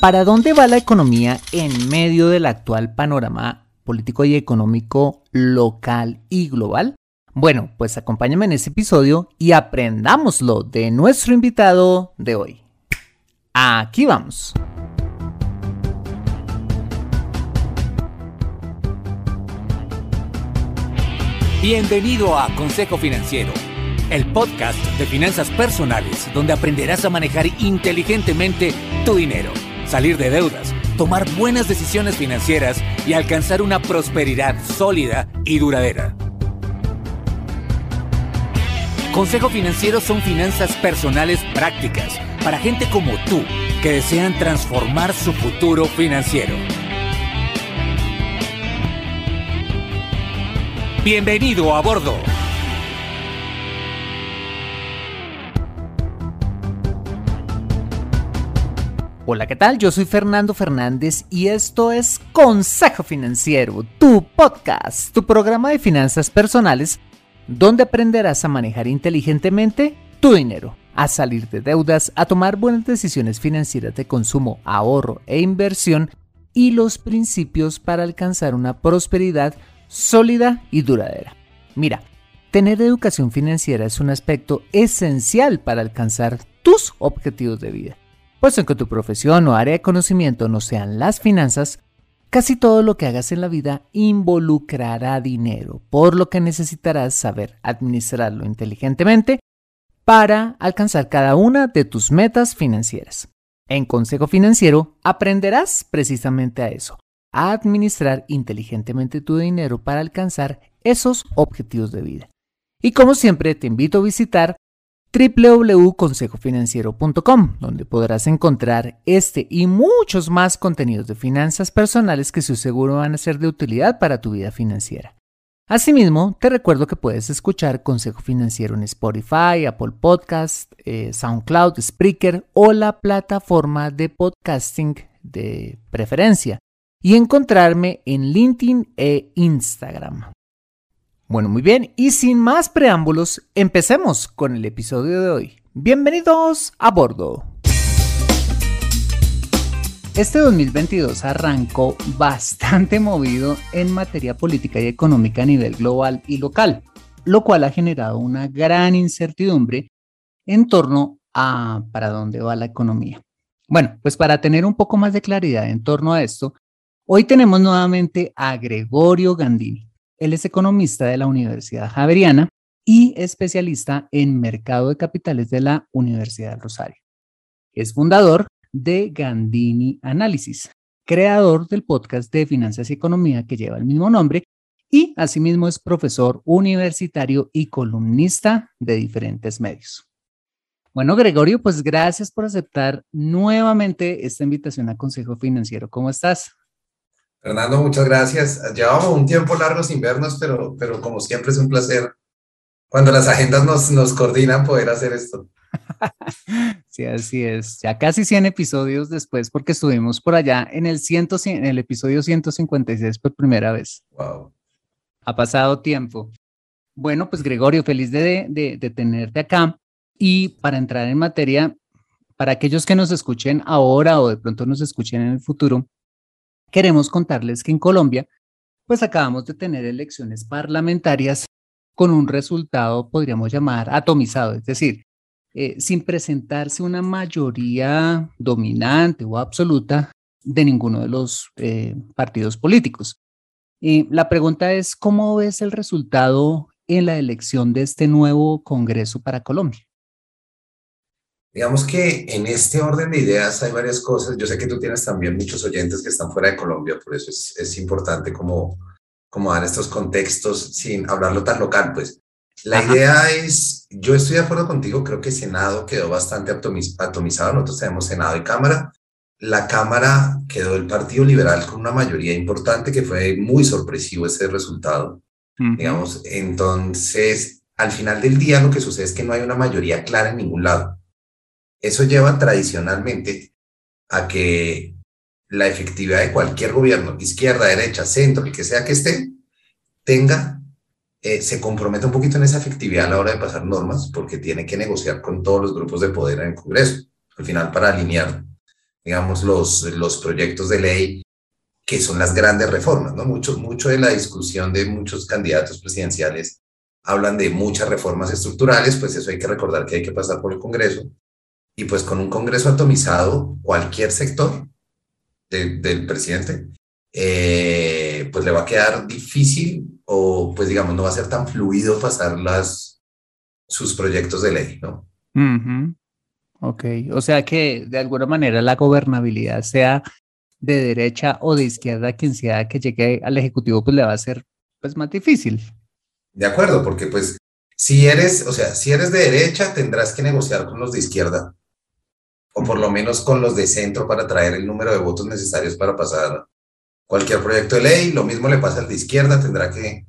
¿Para dónde va la economía en medio del actual panorama político y económico local y global? Bueno, pues acompáñame en este episodio y aprendámoslo de nuestro invitado de hoy. Aquí vamos. Bienvenido a Consejo Financiero, el podcast de finanzas personales donde aprenderás a manejar inteligentemente tu dinero, salir de deudas, tomar buenas decisiones financieras y alcanzar una prosperidad sólida y duradera. Consejo Financiero son finanzas personales prácticas para gente como tú que desean transformar su futuro financiero. Bienvenido a bordo. Hola, ¿qué tal? Yo soy Fernando Fernández y esto es Consejo Financiero, tu podcast, tu programa de finanzas personales, donde aprenderás a manejar inteligentemente tu dinero, a salir de deudas, a tomar buenas decisiones financieras de consumo, ahorro e inversión y los principios para alcanzar una prosperidad sólida y duradera. Mira, tener educación financiera es un aspecto esencial para alcanzar tus objetivos de vida. Pues aunque tu profesión o área de conocimiento no sean las finanzas, casi todo lo que hagas en la vida involucrará dinero, por lo que necesitarás saber administrarlo inteligentemente para alcanzar cada una de tus metas financieras. En Consejo Financiero aprenderás precisamente a eso, a administrar inteligentemente tu dinero para alcanzar esos objetivos de vida. Y como siempre, te invito a visitar www.consejofinanciero.com, donde podrás encontrar este y muchos más contenidos de finanzas personales que su seguro van a ser de utilidad para tu vida financiera. Asimismo, te recuerdo que puedes escuchar Consejo Financiero en Spotify, Apple Podcast, eh, SoundCloud, Spreaker o la plataforma de podcasting de preferencia y encontrarme en LinkedIn e Instagram. Bueno, muy bien, y sin más preámbulos, empecemos con el episodio de hoy. Bienvenidos a bordo. Este 2022 arrancó bastante movido en materia política y económica a nivel global y local, lo cual ha generado una gran incertidumbre en torno a para dónde va la economía. Bueno, pues para tener un poco más de claridad en torno a esto, Hoy tenemos nuevamente a Gregorio Gandini. Él es economista de la Universidad Javeriana y especialista en mercado de capitales de la Universidad de Rosario. Es fundador de Gandini Análisis, creador del podcast de finanzas y economía que lleva el mismo nombre y asimismo es profesor universitario y columnista de diferentes medios. Bueno, Gregorio, pues gracias por aceptar nuevamente esta invitación a Consejo Financiero. ¿Cómo estás? Fernando, muchas gracias. Llevamos un tiempo largo sin vernos, pero, pero como siempre es un placer cuando las agendas nos, nos coordinan poder hacer esto. Sí, así es. Ya casi 100 episodios después, porque estuvimos por allá en el, 100, en el episodio 156 por primera vez. Wow. Ha pasado tiempo. Bueno, pues Gregorio, feliz de, de, de tenerte acá. Y para entrar en materia, para aquellos que nos escuchen ahora o de pronto nos escuchen en el futuro, queremos contarles que en Colombia, pues acabamos de tener elecciones parlamentarias con un resultado, podríamos llamar, atomizado, es decir, eh, sin presentarse una mayoría dominante o absoluta de ninguno de los eh, partidos políticos. Y la pregunta es, ¿cómo ves el resultado en la elección de este nuevo Congreso para Colombia? Digamos que en este orden de ideas hay varias cosas. Yo sé que tú tienes también muchos oyentes que están fuera de Colombia, por eso es, es importante como, como dar estos contextos sin hablarlo tan local, pues. La idea es, yo estoy de acuerdo contigo, creo que Senado quedó bastante atomizado, nosotros tenemos Senado y Cámara. La Cámara quedó el Partido Liberal con una mayoría importante, que fue muy sorpresivo ese resultado, digamos. Entonces, al final del día lo que sucede es que no hay una mayoría clara en ningún lado. Eso lleva tradicionalmente a que la efectividad de cualquier gobierno, izquierda, derecha, centro, el que sea que esté, tenga, eh, se comprometa un poquito en esa efectividad a la hora de pasar normas, porque tiene que negociar con todos los grupos de poder en el Congreso, al final para alinear digamos, los, los proyectos de ley que son las grandes reformas, ¿no? Mucho, mucho de la discusión de muchos candidatos presidenciales hablan de muchas reformas estructurales, pues eso hay que recordar que hay que pasar por el Congreso. Y pues con un Congreso atomizado, cualquier sector del presidente, eh, pues le va a quedar difícil o pues digamos no va a ser tan fluido pasar las, sus proyectos de ley, ¿no? Ok, o sea que de alguna manera la gobernabilidad sea de derecha o de izquierda, quien sea que llegue al Ejecutivo, pues le va a ser pues más difícil. De acuerdo, porque pues si eres, o sea, si eres de derecha, tendrás que negociar con los de izquierda, o por lo menos con los de centro para traer el número de votos necesarios para pasar cualquier proyecto de ley. Lo mismo le pasa al de izquierda, tendrá que...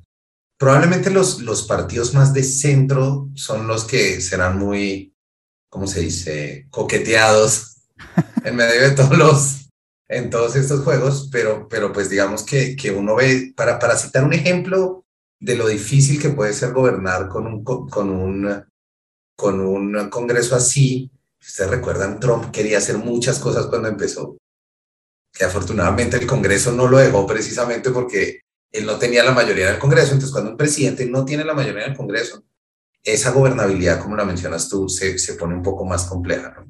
Probablemente los, los partidos más de centro son los que serán muy, ¿cómo se dice?, coqueteados en medio de todos los, en todos estos juegos, pero, pero pues digamos que, que uno ve, para, para citar un ejemplo de lo difícil que puede ser gobernar con un, con un, con un congreso así, ustedes recuerdan, Trump quería hacer muchas cosas cuando empezó, que afortunadamente el Congreso no lo dejó precisamente porque él no tenía la mayoría del Congreso, entonces cuando un presidente no tiene la mayoría del Congreso, esa gobernabilidad, como la mencionas tú, se, se pone un poco más compleja.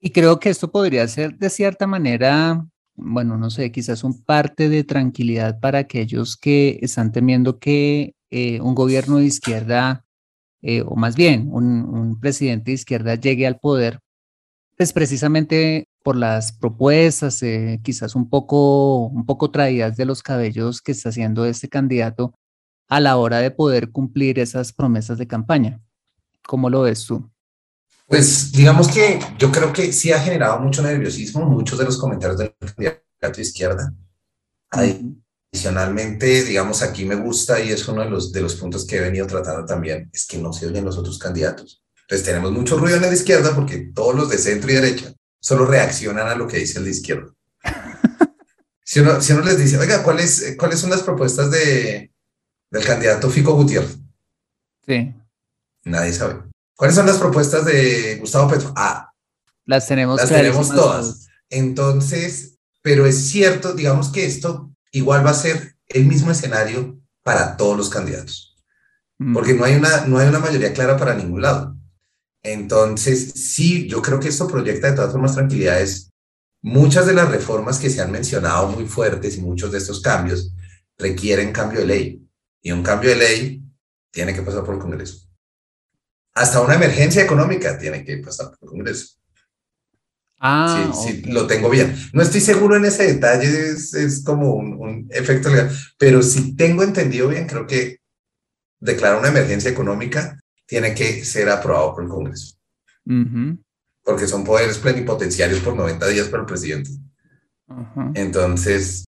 Y creo que esto podría ser de cierta manera bueno, no sé, quizás un parte de tranquilidad para aquellos que están temiendo que eh, un gobierno de izquierda, eh, o más bien un, presidente de izquierda llegue al poder, pues precisamente por las propuestas, eh, quizás un poco, un poco traídas de los cabellos que está haciendo este candidato a la hora de poder cumplir esas promesas de campaña. ¿Cómo lo ves tú? Pues digamos que yo creo que sí ha generado mucho nerviosismo, muchos de los comentarios del candidato de izquierda. Adicionalmente, digamos, aquí me gusta y es uno de los, de los puntos que he venido tratando también, es que no se oyen los otros candidatos. Entonces tenemos mucho ruido en la izquierda porque todos los de centro y derecha solo reaccionan a lo que dice el de izquierda. si, uno, si uno les dice, oiga, ¿cuáles, ¿cuáles son las propuestas de, del candidato Fico Gutiérrez? Sí. Nadie sabe. ¿Cuáles son las propuestas de Gustavo Petro? Ah, las tenemos, las tenemos todas. Entonces, pero es cierto, digamos que esto igual va a ser el mismo escenario para todos los candidatos, mm. porque no hay, una, no hay una mayoría clara para ningún lado. Entonces, sí, yo creo que esto proyecta de todas formas tranquilidades. Muchas de las reformas que se han mencionado muy fuertes y muchos de estos cambios requieren cambio de ley. Y un cambio de ley tiene que pasar por el Congreso hasta una emergencia económica tiene que pasar por el Congreso. Ah, sí, sí, lo tengo bien. No estoy seguro en ese detalle, es, como un, efecto legal, pero si tengo entendido bien, creo que declarar una emergencia económica tiene que ser aprobado por el Congreso. Porque son poderes plenipotenciarios por 90 días para el presidente. Entonces,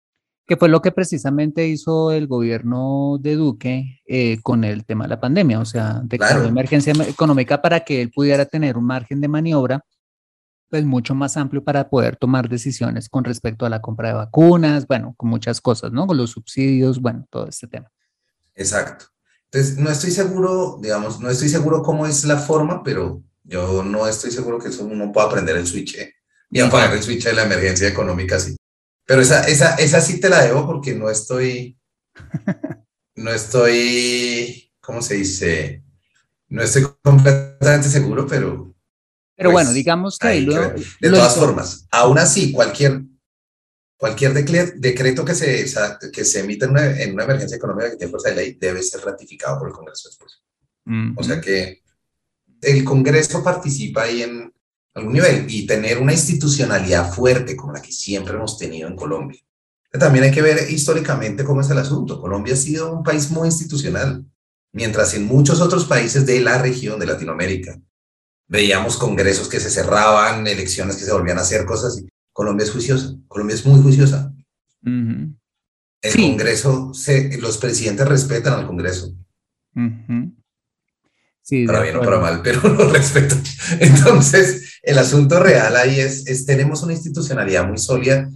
que fue lo que precisamente hizo el gobierno de Duque eh, con el tema de la pandemia, o sea, declaró emergencia económica para que él pudiera tener un margen de maniobra pues mucho más amplio para poder tomar decisiones con respecto a la compra de vacunas, bueno, con muchas cosas, ¿no? Con los subsidios, bueno, todo este tema. Exacto. Entonces, no estoy seguro, digamos, no estoy seguro cómo es la forma, pero yo no estoy seguro que eso uno pueda aprender el switch ¿eh? y apagar el switch de la emergencia económica así. Pero esa, esa, esa sí te la debo porque no estoy, no estoy, ¿cómo se dice? No estoy completamente seguro, pero... Pero bueno, pues, digamos que... de todas formas, aún así, cualquier, cualquier decreto que se, que se emita en una, en una emergencia económica que tiene fuerza de ley debe ser ratificado por el Congreso después. O sea que el Congreso participa ahí en, algún nivel y tener una institucionalidad fuerte como la que siempre hemos tenido en Colombia. También hay que ver históricamente cómo es el asunto. Colombia ha sido un país muy institucional, mientras en muchos otros países de la región de Latinoamérica veíamos congresos que se cerraban, elecciones que se volvían a hacer, cosas así. Colombia es juiciosa, Colombia es muy juiciosa. El Congreso, se, los presidentes respetan al Congreso para bien o para mal, pero lo respeto. Entonces, el asunto real ahí es, es, tenemos una institucionalidad muy sólida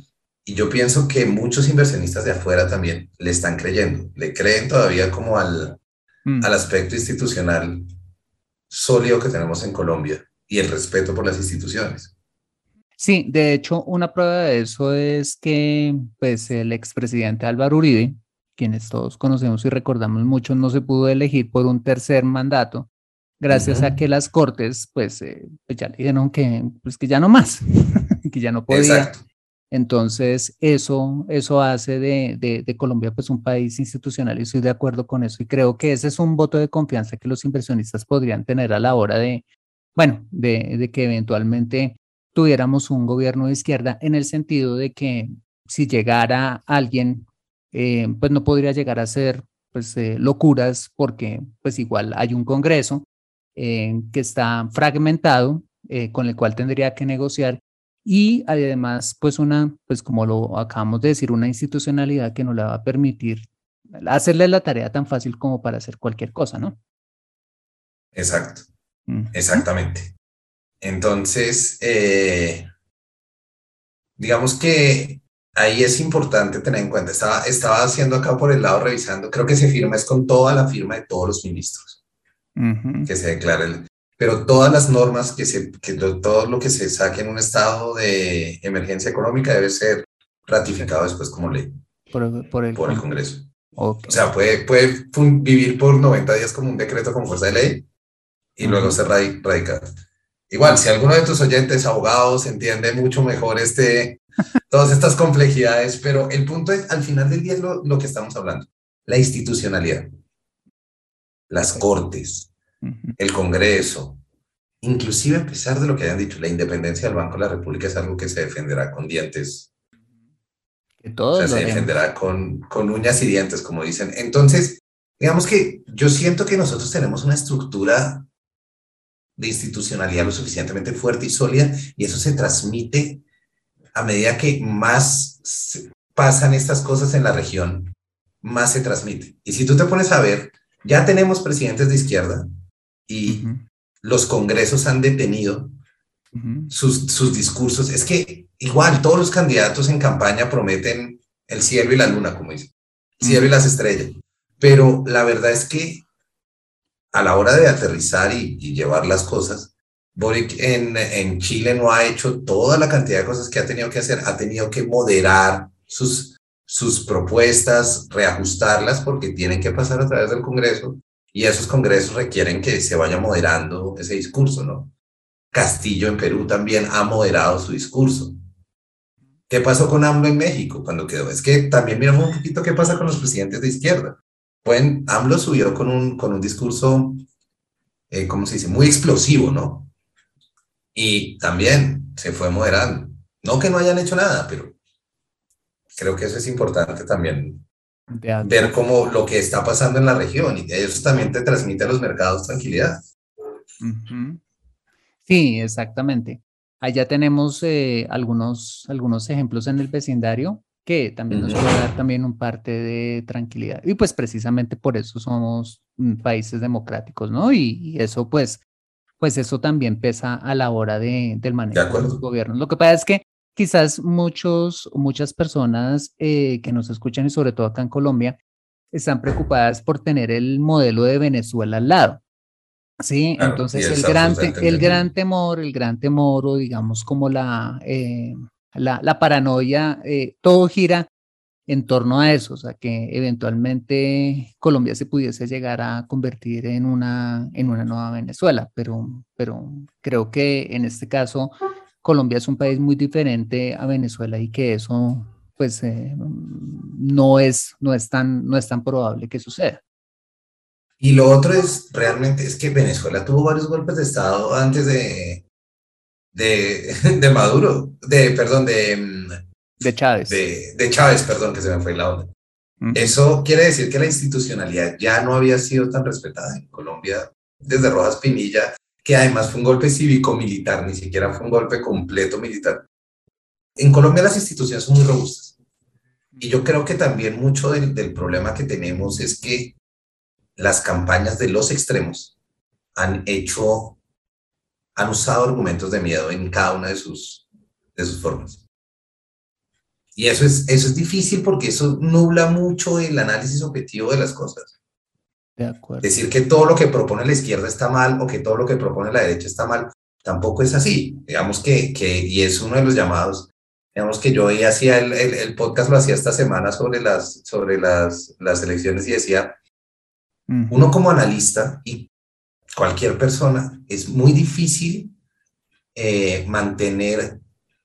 y yo pienso que muchos inversionistas de afuera también le están creyendo, le creen todavía como al, mm. al aspecto institucional sólido que tenemos en Colombia y el respeto por las instituciones. Sí, de hecho, una prueba de eso es que pues, el expresidente Álvaro Uribe, quienes todos conocemos y recordamos mucho, no se pudo elegir por un tercer mandato, gracias a que las cortes, pues, eh, pues, ya le dijeron que, pues, que ya no más, que ya no podía. Exacto. Entonces, eso, eso hace de, de, Colombia pues, un país institucional y estoy de acuerdo con eso. Y creo que ese es un voto de confianza que los inversionistas podrían tener a la hora de, bueno, de, que eventualmente tuviéramos un gobierno de izquierda en el sentido de que si llegara alguien, eh, pues no podría llegar a ser pues, eh, locuras porque pues igual hay un Congreso eh, que está fragmentado, con el cual tendría que negociar y además pues una, pues como lo acabamos de decir, una institucionalidad que no le va a permitir hacerle la tarea tan fácil como para hacer cualquier cosa, ¿no? Exacto, exactamente. Entonces, eh, digamos que ahí es importante tener en cuenta, estaba, estaba haciendo acá por el lado revisando, creo que se firma, es con toda la firma de todos los ministros, que se declara el, pero todas las normas que se, que todo lo que se saque en un estado de emergencia económica debe ser ratificado después como ley. Por, el, por el, Congreso. O sea, puede, puede vivir por 90 días como un decreto con fuerza de ley y luego ser radicado. Igual, si alguno de tus oyentes abogados entiende mucho mejor este, todas estas complejidades, pero el punto es, al final del día es lo, que estamos hablando, la institucionalidad, las cortes, el Congreso, inclusive a pesar de lo que hayan dicho, la independencia del Banco de la República es algo que se defenderá con dientes. o sea, se defenderá con, con uñas y dientes, como dicen. Entonces, digamos que yo siento que nosotros tenemos una estructura de institucionalidad lo suficientemente fuerte y sólida y eso se transmite a medida que más pasan estas cosas en la región, más se transmite. Y si tú te pones a ver, ya tenemos presidentes de izquierda y los congresos han detenido sus, sus discursos. Es que igual todos los candidatos en campaña prometen el cielo y la luna, como dicen, el cielo y las estrellas. Pero la verdad es que a la hora de aterrizar y, llevar las cosas, Boric en, en, Chile no ha hecho toda la cantidad de cosas que ha tenido que hacer, ha tenido que moderar sus, sus propuestas, reajustarlas porque tienen que pasar a través del Congreso y esos congresos requieren que se vaya moderando ese discurso, ¿no? Castillo en Perú también ha moderado su discurso. ¿Qué pasó con AMLO en México cuando quedó? Es que también miramos un poquito qué pasa con los presidentes de izquierda. Bueno, AMLO subió con un, con un discurso, eh, ¿cómo se dice? Muy explosivo, ¿no? Y también se fue moderando. No que no hayan hecho nada, pero creo que eso es importante también. Ver cómo lo que está pasando en la región y eso también te transmite a los mercados tranquilidad. Sí, exactamente. Allá tenemos eh, algunos, algunos ejemplos en el vecindario que también nos puede dar también un parte de tranquilidad. Y pues precisamente por eso somos países democráticos, ¿no? Y, eso pues, pues eso también pesa a la hora de, del manejo de, los gobiernos. Lo que pasa es que quizás muchos, muchas personas eh, que nos escuchan y sobre todo acá en Colombia están preocupadas por tener el modelo de Venezuela al lado. Sí, entonces el gran, el gran temor, el gran temor o digamos como la, eh, la, paranoia, eh, todo gira en torno a eso, o sea, que eventualmente Colombia se pudiese llegar a convertir en una, en una nueva Venezuela, pero, pero creo que en este caso Colombia es un país muy diferente a Venezuela y que eso pues eh, no, es, no, es tan, no es tan probable que suceda. Y lo otro es, realmente, es que Venezuela tuvo varios golpes de Estado antes de, de, de Maduro, de, perdón, de... Mm, de Chávez. De, de Chávez, perdón, que se me fue la onda. Eso quiere decir que la institucionalidad ya no había sido tan respetada en Colombia desde Rojas Pinilla, que además fue un golpe cívico-militar, ni siquiera fue un golpe completo militar. En Colombia las instituciones son muy robustas. Y yo creo que también mucho del, del problema que tenemos es que las campañas de los extremos han hecho han usado argumentos de miedo en cada una de sus, de sus formas. Y eso es, eso es difícil porque eso nubla mucho el análisis objetivo de las cosas. De. Decir que todo lo que propone la izquierda está mal o que todo lo que propone la derecha está mal, tampoco es así. Digamos que, que y es uno de los llamados, digamos que yo hacía el, el, el, podcast, lo hacía esta semana sobre las, sobre las, las elecciones y decía, uno como analista y cualquier persona, es muy difícil eh, mantener,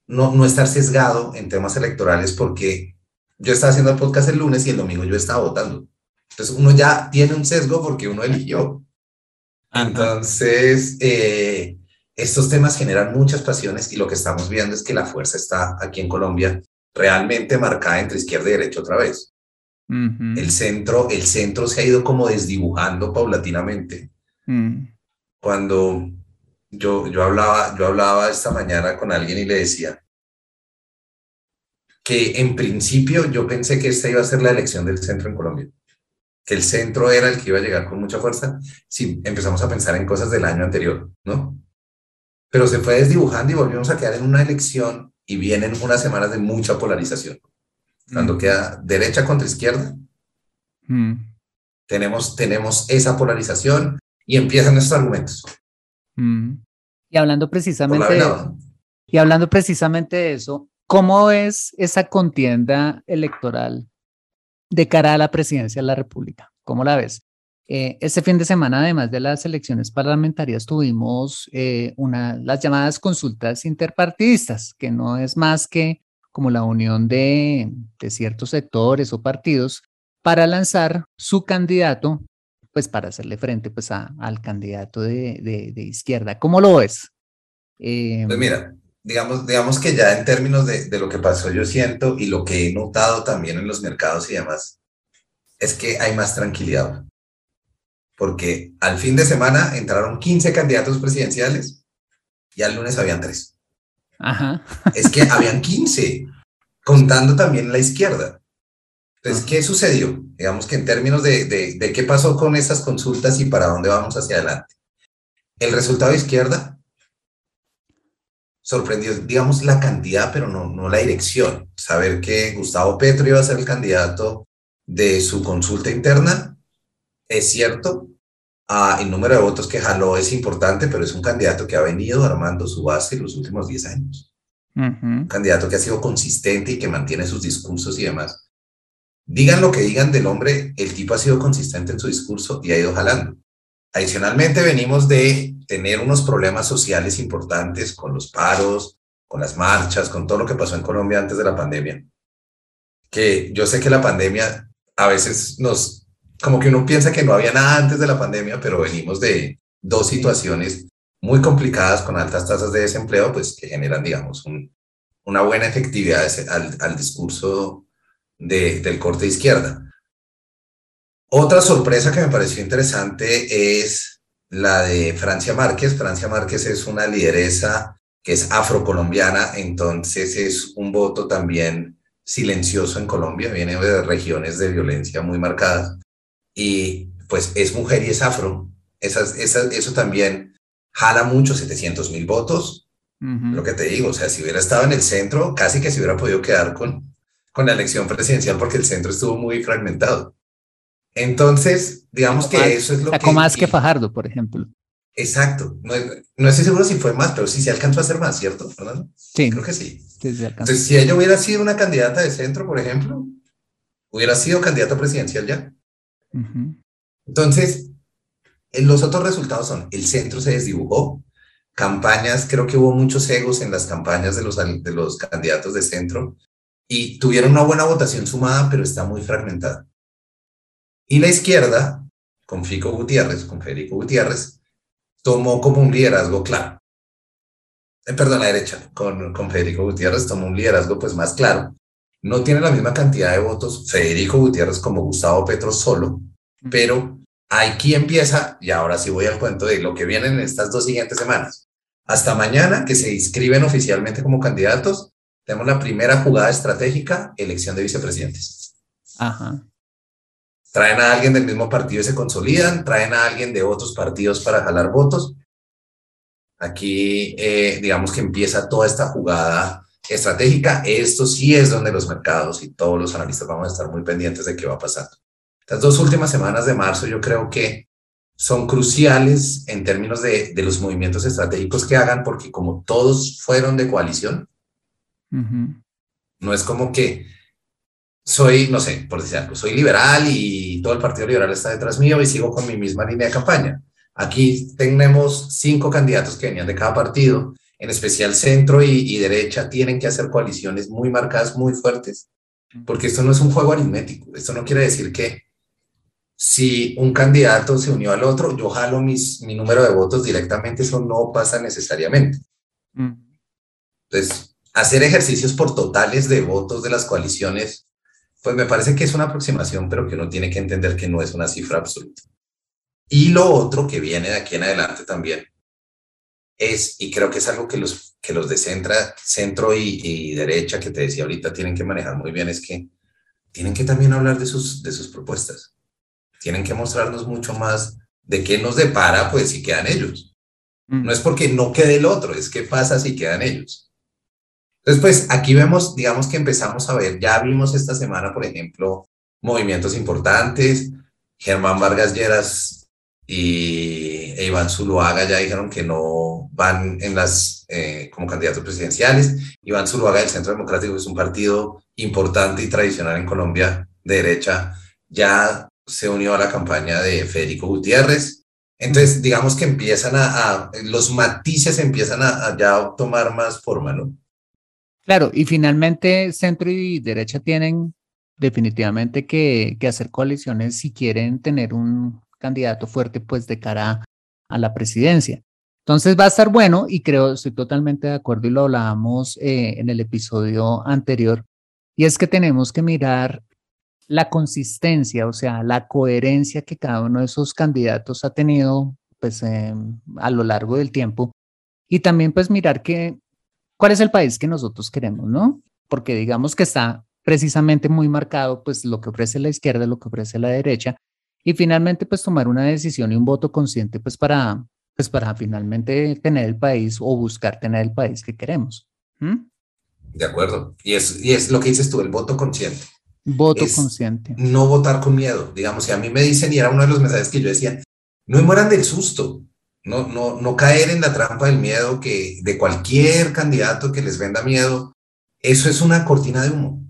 no, no estar sesgado en temas electorales porque yo estaba haciendo el podcast el lunes y el domingo yo estaba votando. Entonces uno ya tiene un sesgo porque uno eligió. Entonces, eh, estos temas generan muchas pasiones y lo que estamos viendo es que la fuerza está aquí en Colombia realmente marcada entre izquierda y derecha otra vez. El centro, el centro se ha ido como desdibujando paulatinamente. Mm. Cuando yo, yo, hablaba, yo hablaba esta mañana con alguien y le decía que en principio yo pensé que esta iba a ser la elección del centro en Colombia, el centro era el que iba a llegar con mucha fuerza si empezamos a pensar en cosas del año anterior, ¿no? Pero se fue desdibujando y volvimos a quedar en una elección y vienen unas semanas de mucha polarización. Cuando mm. queda derecha contra izquierda, mm. tenemos, tenemos esa polarización y empiezan estos argumentos. Mm. Y hablando precisamente de, y hablando precisamente de eso, ¿cómo es esa contienda electoral de cara a la presidencia de la República? ¿Cómo la ves? Eh, este fin de semana, además de las elecciones parlamentarias, tuvimos eh, una, las llamadas consultas interpartidistas, que no es más que como la unión de, ciertos sectores o partidos para lanzar su candidato pues para hacerle frente pues al candidato de, de, izquierda. ¿Cómo lo ves? Eh, pues mira, digamos, digamos que ya en términos de, de, lo que pasó, yo siento y lo que he notado también en los mercados y demás, es que hay más tranquilidad. Porque al fin de semana entraron 15 candidatos presidenciales y al lunes habían tres. Ajá. Es que habían 15, contando también la izquierda. Entonces, ¿qué sucedió? Digamos que en términos de, de, qué pasó con esas consultas y para dónde vamos hacia adelante. El resultado de izquierda sorprendió, digamos, la cantidad, pero no, no la dirección. Saber que Gustavo Petro iba a ser el candidato de su consulta interna, es cierto. Ah, el número de votos que jaló es importante, pero es un candidato que ha venido armando su base en los últimos 10 años. Un candidato que ha sido consistente y que mantiene sus discursos y demás. Digan lo que digan del hombre, el tipo ha sido consistente en su discurso y ha ido jalando. Adicionalmente, venimos de tener unos problemas sociales importantes con los paros, con las marchas, con todo lo que pasó en Colombia antes de la pandemia. Que yo sé que la pandemia a veces nos, como que uno piensa que no había nada antes de la pandemia, pero venimos de dos situaciones muy complicadas con altas tasas de desempleo, pues que generan, digamos, una buena efectividad al, al discurso del corte de izquierda. Otra sorpresa que me pareció interesante es la de Francia Márquez. Francia Márquez es una lideresa que es afrocolombiana, entonces es un voto también silencioso en Colombia, viene de regiones de violencia muy marcadas y pues es mujer y es afro. Esas, eso también jala mucho, 700 mil votos. Lo que te digo, o sea, si hubiera estado en el centro, casi que se hubiera podido quedar con, con la elección presidencial porque el centro estuvo muy fragmentado. Entonces, digamos que eso es lo que... más que Fajardo, por ejemplo. Exacto. No, no, estoy seguro si fue más, pero sí se alcanzó a hacer más, ¿cierto, Fernando? Sí. Creo que sí. Entonces, si ella hubiera sido una candidata de centro, por ejemplo, hubiera sido candidata presidencial ya. Entonces, en los otros resultados son, el centro se desdibujó, campañas, creo que hubo muchos egos en las campañas de los, de los candidatos de centro, y tuvieron una buena votación sumada, pero está muy fragmentada. Y la izquierda, con Fico Gutiérrez, con Federico Gutiérrez, tomó como un liderazgo claro. Eh, perdón, la derecha, con, con Federico Gutiérrez tomó un liderazgo pues más claro. No tiene la misma cantidad de votos Federico Gutiérrez como Gustavo Petro solo, pero aquí empieza, y ahora sí voy al cuento de lo que viene en estas dos siguientes semanas. Hasta mañana, que se inscriben oficialmente como candidatos, tenemos la primera jugada estratégica, elección de vicepresidentes. Ajá. Traen a alguien del mismo partido y se consolidan, traen a alguien de otros partidos para jalar votos. Aquí, eh, digamos que empieza toda esta jugada estratégica. Esto sí es donde los mercados y todos los analistas vamos a estar muy pendientes de qué va pasar. Las dos últimas semanas de marzo yo creo que son cruciales en términos de, de, los movimientos estratégicos que hagan, porque como todos fueron de coalición, no es como que soy, no sé, por decir algo, soy liberal y todo el Partido Liberal está detrás mío y sigo con mi misma línea de campaña. Aquí tenemos cinco candidatos que venían de cada partido, en especial centro y, y derecha, tienen que hacer coaliciones muy marcadas, muy fuertes, porque esto no es un juego aritmético. Esto no quiere decir que si un candidato se unió al otro, yo jalo mis, mi número de votos directamente, eso no pasa necesariamente. Mm. Entonces, hacer ejercicios por totales de votos de las coaliciones, pues me parece que es una aproximación, pero que uno tiene que entender que no es una cifra absoluta. Y lo otro que viene de aquí en adelante también es, y creo que es algo que los, que los de centra, centro y, y derecha, que te decía ahorita, tienen que manejar muy bien, es que tienen que también hablar de sus, de sus propuestas tienen que mostrarnos mucho más de qué nos depara, pues si quedan ellos. Mm. No es porque no quede el otro, es qué pasa si quedan ellos. Entonces, pues aquí vemos, digamos que empezamos a ver, ya vimos esta semana, por ejemplo, movimientos importantes. Germán Vargas Lleras y e Iván Zuluaga ya dijeron que no van en las eh, como candidatos presidenciales. Iván Zuluaga del Centro Democrático es un partido importante y tradicional en Colombia de derecha. Ya se unió a la campaña de Federico Gutiérrez. Entonces, digamos que empiezan a, los matices empiezan a, ya tomar más forma, ¿no? Claro, y finalmente centro y derecha tienen definitivamente que, que hacer coaliciones si quieren tener un candidato fuerte, pues de cara a la presidencia. Entonces va a estar bueno y creo, estoy totalmente de acuerdo y lo hablábamos eh, en el episodio anterior, y es que tenemos que mirar la consistencia, o sea, la coherencia que cada uno de esos candidatos ha tenido pues em, a lo largo del tiempo y también pues mirar que cuál es el país que nosotros queremos, ¿no? Porque digamos que está precisamente muy marcado pues lo que ofrece la izquierda, lo que ofrece la derecha y finalmente pues tomar una decisión y un voto consciente pues para pues para finalmente tener el país o buscar tener el país que queremos. De acuerdo. Y es, y es lo que dices tú, el voto consciente. Voto consciente. No votar con miedo. Digamos, si a mí me dicen, y era uno de los mensajes que yo decía, no mueran del susto, no, no, no caer en la trampa del miedo que de cualquier candidato que les venda miedo, eso es una cortina de humo.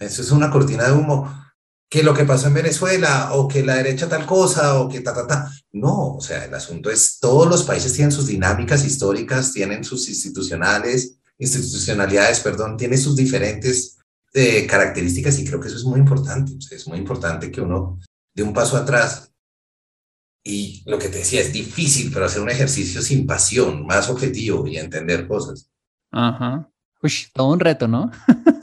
Eso es una cortina de humo. Que lo que pasó en Venezuela, o que la derecha tal cosa, o que ta, ta, ta. No, o sea, el asunto es, todos los países tienen sus dinámicas históricas, tienen sus institucionales, institucionalidades, perdón, tienen sus diferentes de características y creo que eso es muy importante. es muy importante que uno dé un paso atrás y lo que te decía es difícil, pero hacer un ejercicio sin pasión, más objetivo y entender cosas. Ajá. Uy, todo un reto, ¿no?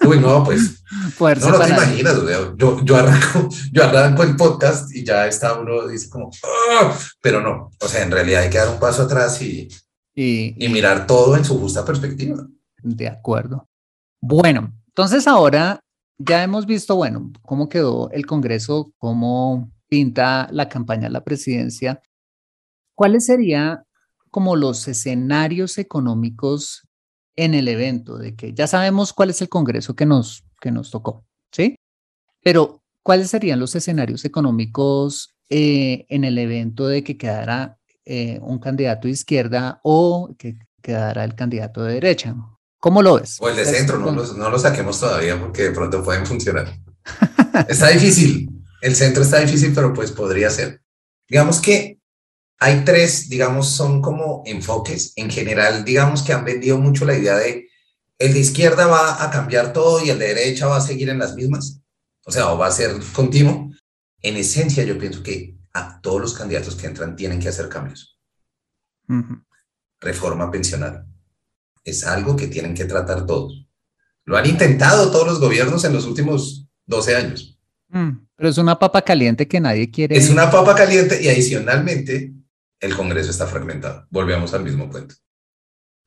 Uy, no, pues. no, no te imaginas, yo, yo, arranco, yo arranco el podcast y ya está uno, dice como, ¡Ah! pero no, o sea, en realidad hay que dar un paso atrás y, y, y mirar todo en su justa perspectiva. De acuerdo. Bueno, entonces ahora ya hemos visto, bueno, cómo quedó el Congreso, cómo pinta la campaña a la presidencia. ¿Cuáles serían como los escenarios económicos en el evento? De que ya sabemos cuál es el Congreso que nos, que nos tocó, ¿sí? Pero, ¿cuáles serían los escenarios económicos eh, en el evento de que quedara eh, un candidato de izquierda o que quedara el candidato de derecha? ¿Cómo lo ves? O el de centro, no lo, no lo saquemos todavía porque de pronto pueden funcionar. está difícil, el centro está difícil, pero pues podría ser. Digamos que hay tres, digamos, son como enfoques. En general, digamos que han vendido mucho la idea de el de izquierda va a cambiar todo y el de derecha va a seguir en las mismas. O sea, o va a ser continuo. En esencia, yo pienso que a todos los candidatos que entran tienen que hacer cambios. Reforma pensional es algo que tienen que tratar todos. Lo han intentado todos los gobiernos en los últimos 12 años. Mm, pero es una papa caliente que nadie quiere. Es una papa caliente y adicionalmente el Congreso está fragmentado. Volvemos al mismo punto.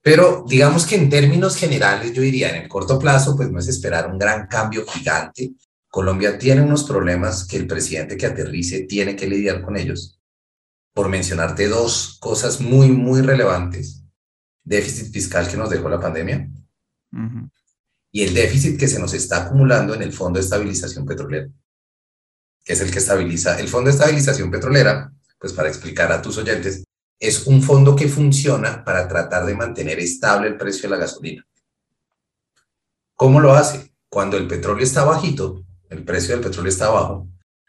Pero digamos que en términos generales, yo diría, en el corto plazo, pues no es esperar un gran cambio gigante. Colombia tiene unos problemas que el presidente que aterrice tiene que lidiar con ellos. Por mencionarte dos cosas muy, muy relevantes déficit fiscal que nos dejó la pandemia y el déficit que se nos está acumulando en el Fondo de Estabilización Petrolera, que es el que estabiliza. El Fondo de Estabilización Petrolera pues para explicar a tus oyentes, es un fondo que funciona para tratar de mantener estable el precio de la gasolina. ¿Cómo lo hace? Cuando el petróleo está bajito, el precio del petróleo está bajo,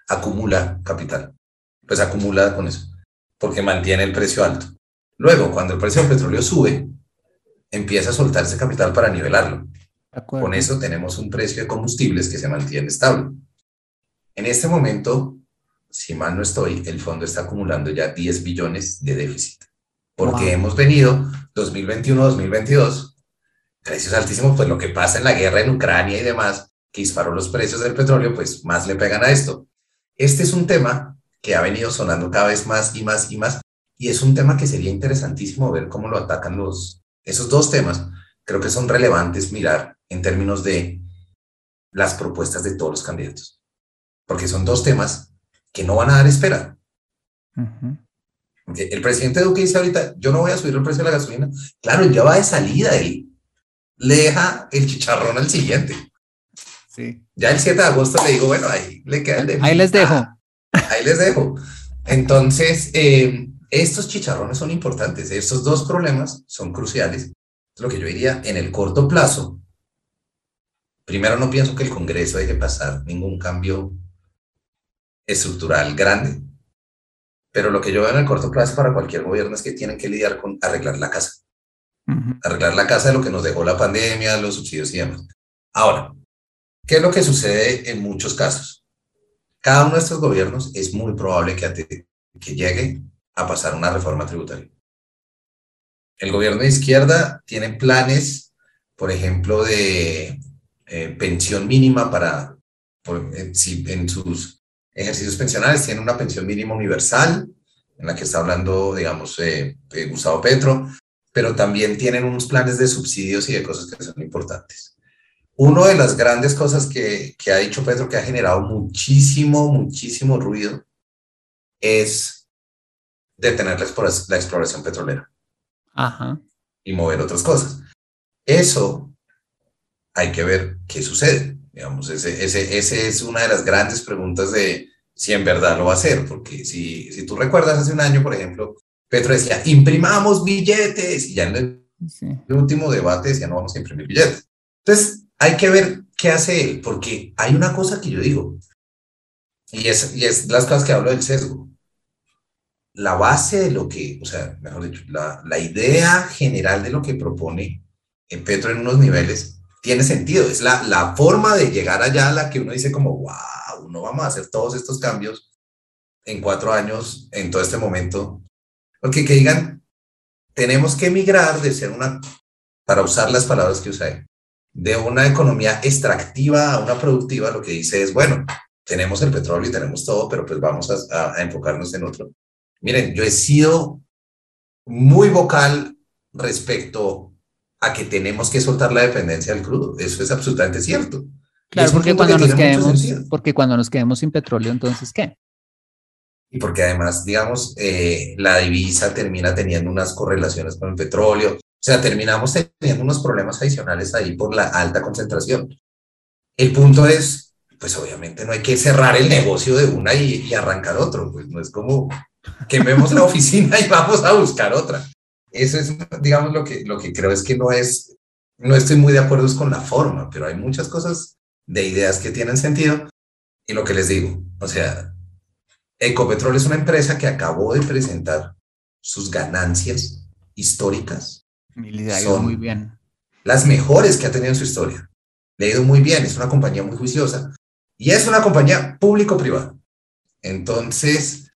acumula capital. Pues acumula con eso, porque mantiene el precio alto. Luego, cuando el precio del petróleo sube, empieza a soltarse capital para nivelarlo. Con eso tenemos un precio de combustibles que se mantiene estable. En este momento, si mal no estoy, el fondo está acumulando ya 10 billones de déficit. Porque hemos venido 2021-2022, precios altísimos, pues lo que pasa en la guerra en Ucrania y demás, que disparó los precios del petróleo, pues más le pegan a esto. Este es un tema que ha venido sonando cada vez más y más y más, y es un tema que sería interesantísimo ver cómo lo atacan los, esos dos temas. Creo que son relevantes mirar en términos de las propuestas de todos los candidatos, porque son dos temas que no van a dar espera. El presidente Duque dice ahorita, yo no voy a subir el precio de la gasolina. Claro, ya va de salida, él le deja el chicharrón al siguiente. Sí. Ya el 7 de agosto le digo, bueno, ahí le queda el de... Ahí les dejo. ahí les dejo. Entonces, eh, estos chicharrones son importantes. Estos dos problemas son cruciales. Lo que yo diría, en el corto plazo, primero no pienso que el Congreso deje pasar ningún cambio estructural grande, pero lo que yo veo en el corto plazo para cualquier gobierno es que tienen que lidiar con arreglar la casa. Arreglar la casa de lo que nos dejó la pandemia, los subsidios y demás. Ahora, ¿qué es lo que sucede en muchos casos? Cada uno de estos gobiernos es muy probable que, que llegue a pasar una reforma tributaria. El gobierno de izquierda tiene planes, por ejemplo, de eh, pensión mínima para, eh, si en sus ejercicios pensionales tienen una pensión mínima universal, en la que está hablando, digamos, eh, Gustavo Petro, pero también tienen unos planes de subsidios y de cosas que son importantes. Una de las grandes cosas que, que ha dicho Petro que ha generado muchísimo, muchísimo ruido es detener la exploración, la exploración petrolera Ajá. y mover otras cosas. Eso hay que ver qué sucede. Digamos, ese, ese, ese es una de las grandes preguntas de si en verdad lo va a hacer, porque si, si tú recuerdas hace un año, por ejemplo, Petro decía, imprimamos billetes, y ya en el, último debate decía, no vamos a imprimir billetes. Entonces, hay que ver qué hace él, porque hay una cosa que yo digo, y es, y es las cosas que hablo del sesgo. La base de lo que, o sea, mejor dicho, la, la idea general de lo que propone Petro en unos niveles tiene sentido, es la, la forma de llegar allá a la que uno dice como, wow, no vamos a hacer todos estos cambios en cuatro años, en todo este momento, porque que digan, tenemos que emigrar de ser una, para usar las palabras que usé, de una economía extractiva a una productiva, lo que dice es, bueno, tenemos el petróleo y tenemos todo, pero pues vamos a, a enfocarnos en otro. Miren, yo he sido muy vocal respecto a que tenemos que soltar la dependencia del crudo. Eso es absolutamente cierto. Claro, porque cuando, nos quedemos, porque cuando nos quedemos sin petróleo, entonces, ¿qué? y porque además, digamos, eh, la divisa termina teniendo unas correlaciones con el petróleo, o sea, terminamos teniendo unos problemas adicionales ahí por la alta concentración. El punto es, pues obviamente no hay que cerrar el negocio de una y, arrancar otro, pues no es como quememos la oficina y vamos a buscar otra. Eso es, digamos, lo que, lo que creo es que no es, no estoy muy de acuerdo con la forma, pero hay muchas cosas de ideas que tienen sentido. Y lo que les digo, o sea, Ecopetrol es una empresa que acabó de presentar sus ganancias históricas. Le ha ido muy bien. Las mejores que ha tenido en su historia. Le ha ido muy bien, es una compañía muy juiciosa y es una compañía público-privada. Entonces,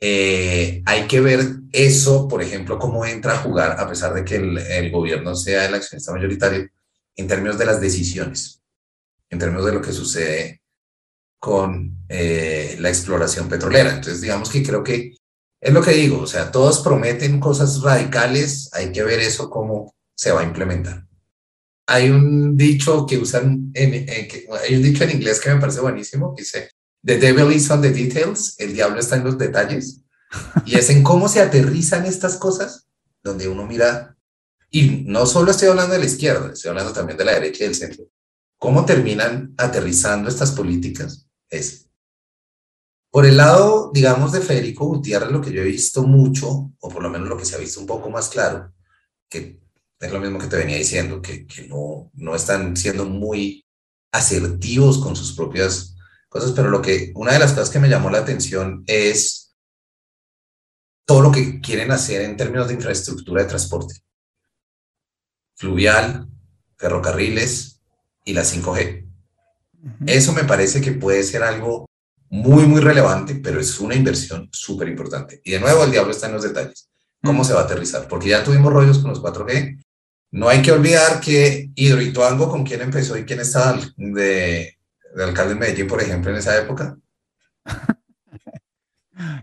eh, hay que ver eso, por ejemplo, cómo entra a jugar, a pesar de que el, el gobierno sea el accionista mayoritario, en términos de las decisiones, en términos de lo que sucede con eh, la exploración petrolera. Entonces, digamos que creo que es lo que digo, o sea, todos prometen cosas radicales, hay que ver eso cómo se va a implementar. Hay un dicho que usan, en, hay un dicho en inglés que me parece buenísimo, que dice, The devil is on the details, el diablo está en los detalles, y es en cómo se aterrizan estas cosas, donde uno mira, y no solo estoy hablando de la izquierda, estoy hablando también de la derecha y del centro, cómo terminan aterrizando estas políticas es Por el lado, digamos, de Federico Gutiérrez, lo que yo he visto mucho, o por lo menos lo que se ha visto un poco más claro, que es lo mismo que te venía diciendo, que, que no, no están siendo muy asertivos con sus propias cosas, pero lo que, una de las cosas que me llamó la atención es todo lo que quieren hacer en términos de infraestructura de transporte. Fluvial, ferrocarriles y la 5G. Eso me parece que puede ser algo muy, muy relevante, pero es una inversión súper importante. Y de nuevo, el diablo está en los detalles. ¿Cómo se va a aterrizar? Porque ya tuvimos rollos con los 4G. No hay que olvidar que Hidroituango, con quién empezó y quién estaba de, de alcalde de Medellín, por ejemplo, en esa época.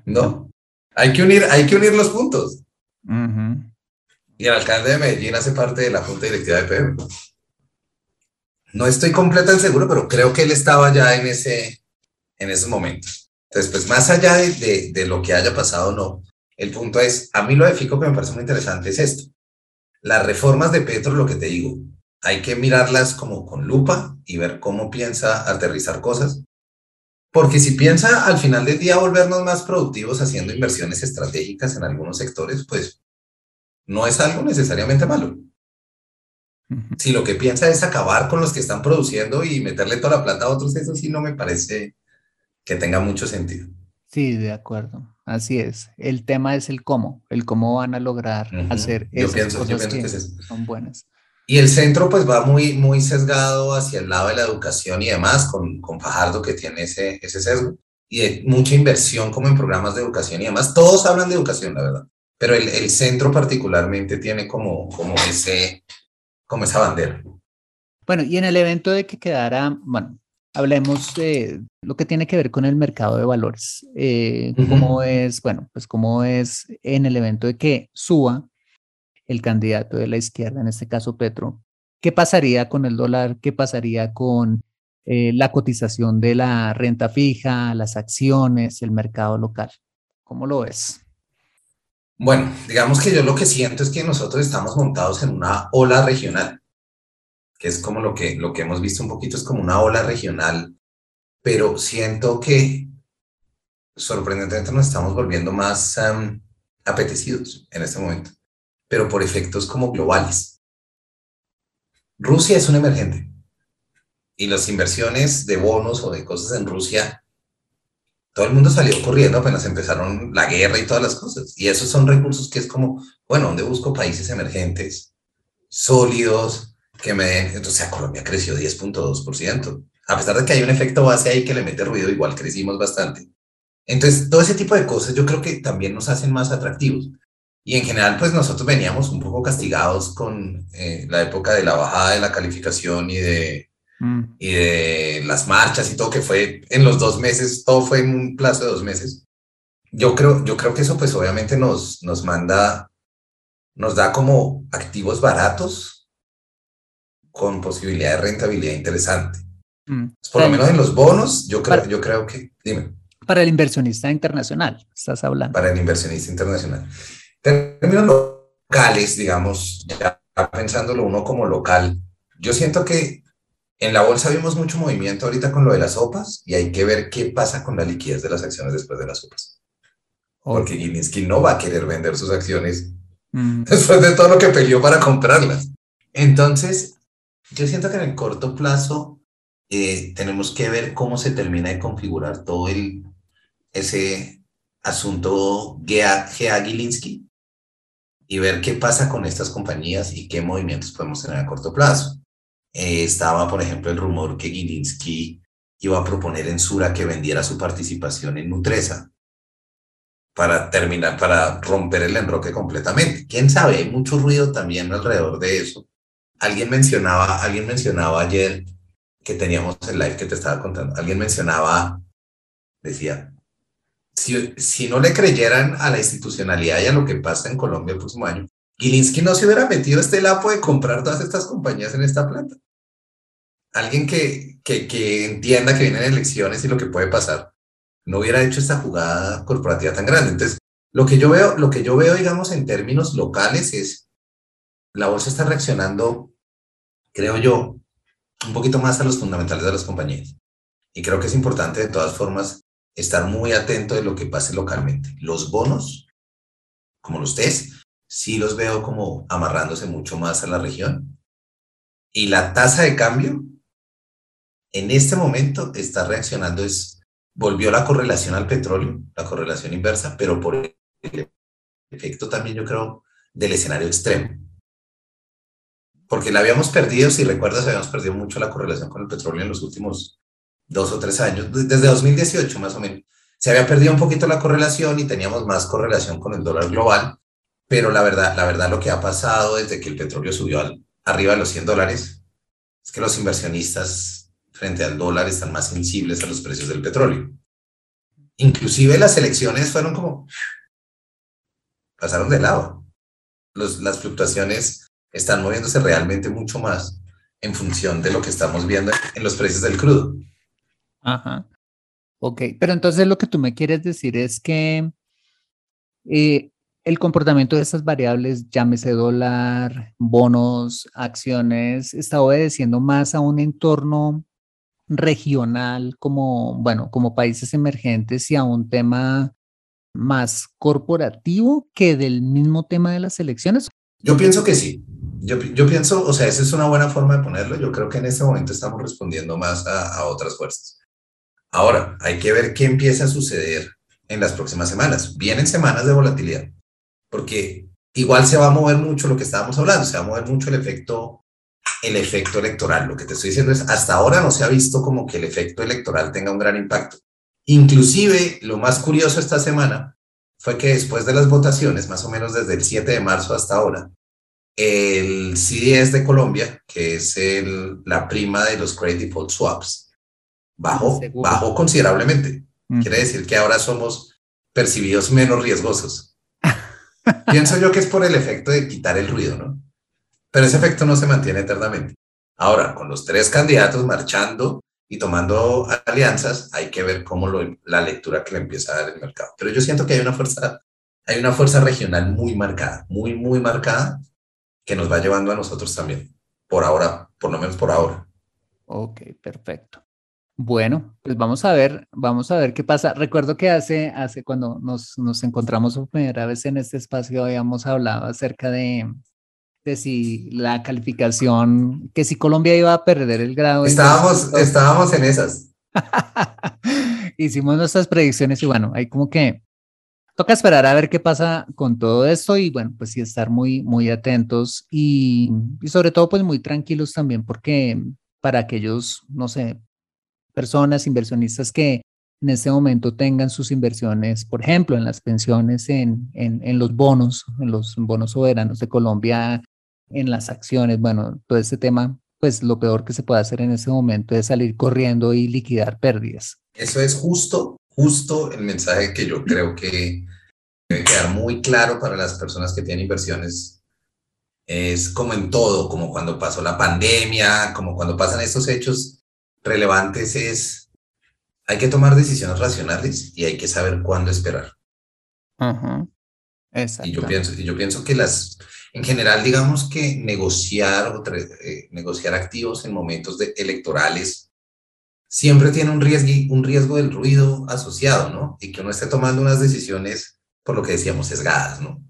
No. Hay que unir, hay que unir los puntos. Y el alcalde de Medellín hace parte de la junta directiva de PM. No estoy completamente seguro, pero creo que él estaba ya en ese, en esos momentos. Entonces, pues más allá de, de, lo que haya pasado o no, el punto es, a mí lo de Fico que me parece muy interesante es esto. Las reformas de Petro, lo que te digo, hay que mirarlas como con lupa y ver cómo piensa aterrizar cosas. Porque si piensa al final del día volvernos más productivos haciendo inversiones estratégicas en algunos sectores, pues no es algo necesariamente malo. Si lo que piensa es acabar con los que están produciendo y meterle toda la plata a otros, eso sí no me parece que tenga mucho sentido. Sí, de acuerdo. Así es. El tema es el cómo, el cómo van a lograr hacer esas cosas que, son buenas. Y el centro pues va muy, muy sesgado hacia el lado de la educación y demás, con, con Fajardo que tiene ese, ese sesgo, y de mucha inversión como en programas de educación y demás. Todos hablan de educación, la verdad, pero el, el centro particularmente tiene como, como, ese, como esa bandera. Bueno, y en el evento de que quedara, bueno, hablemos de lo que tiene que ver con el mercado de valores. Eh, ¿Cómo es, bueno, pues cómo es en el evento de que suba el candidato de la izquierda, en este caso Petro? ¿Qué pasaría con el dólar? ¿Qué pasaría con eh, la cotización de la renta fija, las acciones, el mercado local? ¿Cómo lo ves? Bueno, digamos que yo lo que siento es que nosotros estamos montados en una ola regional que es como lo que, lo que hemos visto un poquito, es como una ola regional, pero siento que sorprendentemente nos estamos volviendo más apetecidos en este momento, pero por efectos como globales. Rusia es un emergente y las inversiones de bonos o de cosas en Rusia, todo el mundo salió corriendo apenas empezaron la guerra y todas las cosas. Y esos son recursos que es como, bueno, ¿dónde busco países emergentes, sólidos, que me den, entonces Colombia creció 10.2%. A pesar de que hay un efecto base ahí que le mete ruido, igual crecimos bastante. Entonces, todo ese tipo de cosas yo creo que también nos hacen más atractivos. Y en general, pues nosotros veníamos un poco castigados con eh, la época de la bajada de la calificación y de, mm. y de las marchas y todo, que fue en los dos meses, todo fue en un plazo de dos meses. Yo creo, yo creo que eso pues obviamente nos, nos manda, nos da como activos baratos con posibilidad de rentabilidad interesante. Mm. Por lo menos en los bonos, yo creo, yo creo que, dime. Para el inversionista internacional, estás hablando. Para el inversionista internacional. Términos locales, digamos, ya pensándolo uno como local, yo siento que en la bolsa vimos mucho movimiento ahorita con lo de las sopas y hay que ver qué pasa con la liquidez de las acciones después de las sopas. Porque Gilinski no va a querer vender sus acciones mm. después de todo lo que peleó para comprarlas. Entonces, yo siento que en el corto plazo eh, tenemos que ver cómo se termina de configurar todo el, ese asunto Gea, Gilinski y ver qué pasa con estas compañías y qué movimientos podemos tener a corto plazo. Eh, estaba, por ejemplo, el rumor que Gilinski iba a proponer en Sura que vendiera su participación en Nutresa para terminar, para romper el enroque completamente. ¿Quién sabe? Hay mucho ruido también alrededor de eso alguien mencionaba, alguien mencionaba ayer que teníamos el live que te estaba contando, alguien mencionaba, decía, si, si no le creyeran a la institucionalidad y a lo que pasa en Colombia el próximo año, Gilinski no se hubiera metido este lapo de comprar todas estas compañías en esta planta. Alguien que, que, que entienda que vienen elecciones y lo que puede pasar, no hubiera hecho esta jugada corporativa tan grande. Entonces, lo que yo veo, lo que yo veo, digamos, en términos locales es la bolsa está reaccionando creo yo, un poquito más a los fundamentales de las compañías. Y creo que es importante de todas formas estar muy atento de lo que pase localmente. Los bonos, como los test, sí los veo como amarrándose mucho más a la región. Y la tasa de cambio, en este momento, está reaccionando, es, volvió la correlación al petróleo, la correlación inversa, pero por el efecto también, yo creo, del escenario extremo. Porque la habíamos perdido, si recuerdas, habíamos perdido mucho la correlación con el petróleo en los últimos dos o tres años, desde 2018 más o menos. Se había perdido un poquito la correlación y teníamos más correlación con el dólar global, pero la verdad, la verdad lo que ha pasado desde que el petróleo subió al, arriba de los 100 dólares es que los inversionistas frente al dólar están más sensibles a los precios del petróleo. Inclusive las elecciones fueron como pasaron de lado. Las fluctuaciones están moviéndose realmente mucho más en función de lo que estamos viendo en los precios del crudo. Ajá. Ok, pero entonces lo que tú me quieres decir es que eh, el comportamiento de estas variables, llámese dólar, bonos, acciones, está obedeciendo más a un entorno regional como, bueno, como países emergentes y a un tema más corporativo que del mismo tema de las elecciones? Yo pienso que sí. Yo, yo pienso, o sea, esa es una buena forma de ponerlo. Yo creo que en este momento estamos respondiendo más a, a otras fuerzas. Ahora, hay que ver qué empieza a suceder en las próximas semanas. Vienen semanas de volatilidad, porque igual se va a mover mucho lo que estábamos hablando, se va a mover mucho el efecto el efecto electoral. Lo que te estoy diciendo es, hasta ahora no se ha visto como que el efecto electoral tenga un gran impacto. Inclusive, lo más curioso esta semana fue que después de las votaciones, más o menos desde el 7 de marzo hasta ahora, el CDS de Colombia, que es la prima de los credit default swaps, bajó, bajó considerablemente. Quiere decir que ahora somos percibidos menos riesgosos. Pienso yo que es por el efecto de quitar el ruido, ¿no? Pero ese efecto no se mantiene eternamente. Ahora, con los tres candidatos marchando y tomando alianzas, hay que ver cómo lo, la lectura que le empieza a dar el mercado. Pero yo siento que hay una fuerza, hay una fuerza regional muy marcada, muy, muy marcada, que nos va llevando a nosotros también, por ahora, por lo menos por ahora. Ok, perfecto. Bueno, pues vamos a ver, vamos a ver qué pasa. Recuerdo que hace, hace cuando nos, nos encontramos por primera vez en este espacio habíamos hablado acerca de, de si la calificación, que si Colombia iba a perder el grado. Estábamos, estábamos en esas. Hicimos nuestras predicciones y bueno, hay como que toca esperar a ver qué pasa con todo esto y bueno, pues sí estar muy, muy atentos y, y sobre todo pues muy tranquilos también porque para aquellos, no sé, personas, inversionistas que en este momento tengan sus inversiones, por ejemplo, en las pensiones, en, en, los bonos, en los bonos soberanos de Colombia, en las acciones, bueno, todo ese tema, pues lo peor que se puede hacer en ese momento es salir corriendo y liquidar pérdidas. Eso es justo, justo el mensaje que yo creo que debe quedar muy claro para las personas que tienen inversiones. Es como en todo, como cuando pasó la pandemia, como cuando pasan estos hechos relevantes, es hay que tomar decisiones racionales y hay que saber cuándo esperar. Uh Y yo pienso, y yo pienso que las, en general, digamos que negociar, o eh, negociar activos en momentos de electorales siempre tiene un riesgo, un riesgo del ruido asociado, ¿no? Y que uno esté tomando unas decisiones, por lo que decíamos, sesgadas, ¿no?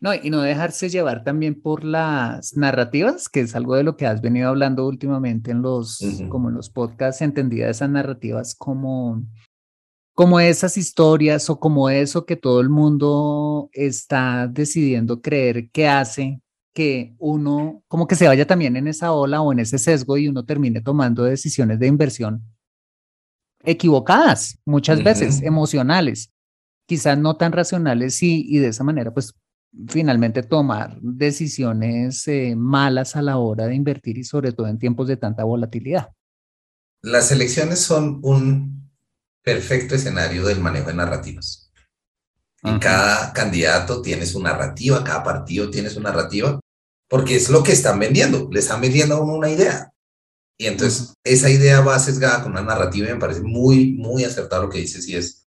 No, y no dejarse llevar también por las narrativas, que es algo de lo que has venido hablando últimamente en los, como en los podcasts, entendida esas narrativas como como esas historias o como eso que todo el mundo está decidiendo creer que hace que uno como que se vaya también en esa ola o en ese sesgo y uno termine tomando decisiones de inversión equivocadas, muchas veces emocionales, quizás no tan racionales y, y, de esa manera pues finalmente tomar decisiones eh, malas a la hora de invertir y sobre todo en tiempos de tanta volatilidad. Las elecciones son un perfecto escenario del manejo de narrativas. Y cada candidato tiene su narrativa, cada partido tiene su narrativa, porque es lo que están vendiendo, le están vendiendo a uno una idea. Y entonces esa idea va sesgada con una narrativa y me parece muy, muy acertado lo que dices y es,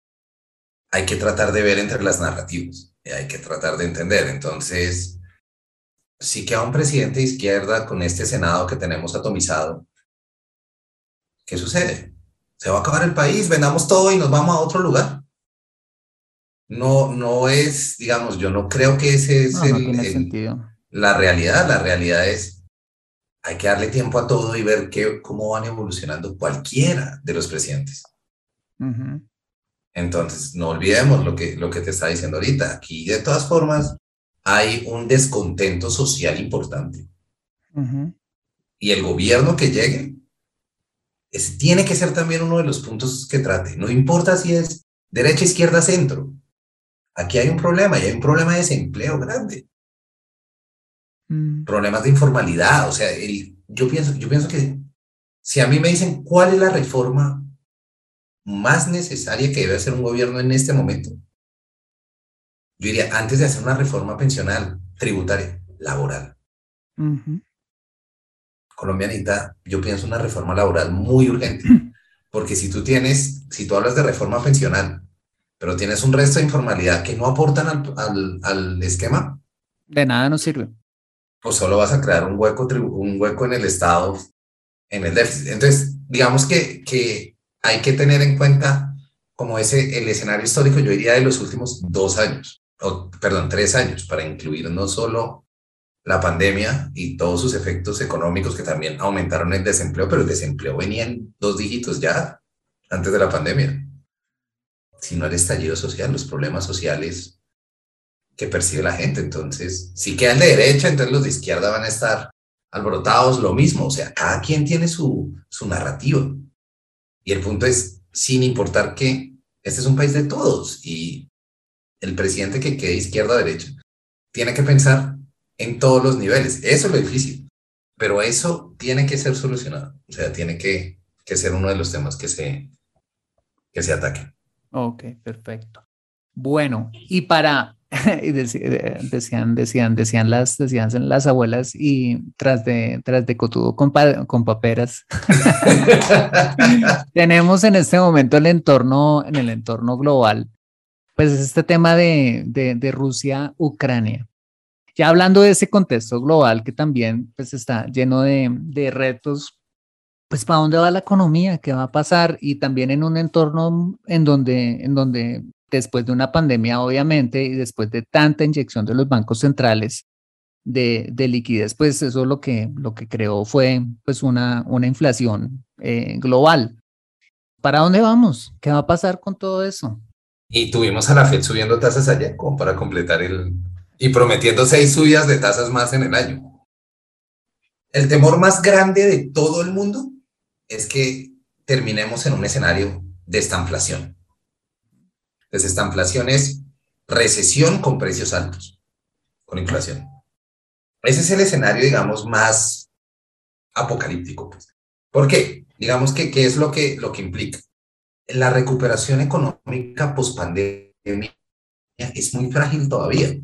hay que tratar de ver entre las narrativas, hay que tratar de entender. Entonces, si queda un presidente de izquierda con este Senado que tenemos atomizado, ¿qué sucede? Se va a acabar el país, vendamos todo y nos vamos a otro lugar. No, no es, digamos, yo no creo que ese es la realidad. La realidad es, hay que darle tiempo a todo y ver qué, cómo van evolucionando cualquiera de los presidentes. Entonces, no olvidemos lo que, lo que te está diciendo ahorita. Aquí, de todas formas, hay un descontento social importante. Y el gobierno que llegue es, tiene que ser también uno de los puntos que trate. No importa si es derecha, izquierda, centro. Aquí hay un problema y hay un problema de desempleo grande. Mm. Problemas de informalidad. O sea, yo, pienso, yo pienso que si a mí me dicen cuál es la reforma más necesaria que debe hacer un gobierno en este momento, yo diría, antes de hacer una reforma pensional, tributaria, laboral. Colombianita, yo pienso una reforma laboral muy urgente, porque si tú tienes, si tú hablas de reforma pensional, pero tienes un resto de informalidad que no aportan al, al, esquema. De nada nos sirve. Pues solo vas a crear un hueco, un hueco en el Estado, en el déficit. Entonces, digamos que, que hay que tener en cuenta como ese, el escenario histórico, yo diría, de los últimos dos años, o perdón, tres años, para incluir no solo la pandemia y todos sus efectos económicos que también aumentaron el desempleo, pero el desempleo venía en dos dígitos ya antes de la pandemia sino el estallido social, los problemas sociales que percibe la gente. Entonces, si quedan de derecha, entonces los de izquierda van a estar alborotados, lo mismo. O sea, cada quien tiene su, su narrativa. Y el punto es, sin importar que este es un país de todos y el presidente que quede izquierda o derecha tiene que pensar en todos los niveles. Eso es lo difícil. Pero eso tiene que ser solucionado. O sea, tiene que, que ser uno de los temas que se, que se ataquen. Ok, perfecto. Bueno, y para, decían, decían, decían las, decían las abuelas y tras de, tras de cotudo con, con paperas, tenemos en este momento el entorno, en el entorno global, pues es este tema de, de, de Rusia-Ucrania. Ya hablando de ese contexto global que también pues está lleno de, de retos pues para dónde va la economía, qué va a pasar y también en un entorno en donde, en donde después de una pandemia, obviamente, y después de tanta inyección de los bancos centrales de, de liquidez, pues eso lo que, lo que creó fue pues una, una inflación eh, global. ¿Para dónde vamos? ¿Qué va a pasar con todo eso? Y tuvimos a la Fed subiendo tasas allá como para completar el... y prometiendo seis subidas de tasas más en el año. El temor más grande de todo el mundo es que terminemos en un escenario de estanflación. Entonces, estanflación es recesión con precios altos, con inflación. Ese es el escenario, digamos, más apocalíptico. Pues. ¿Por qué? Digamos que, ¿qué es lo que, lo que implica? La recuperación económica post-pandemia es muy frágil todavía.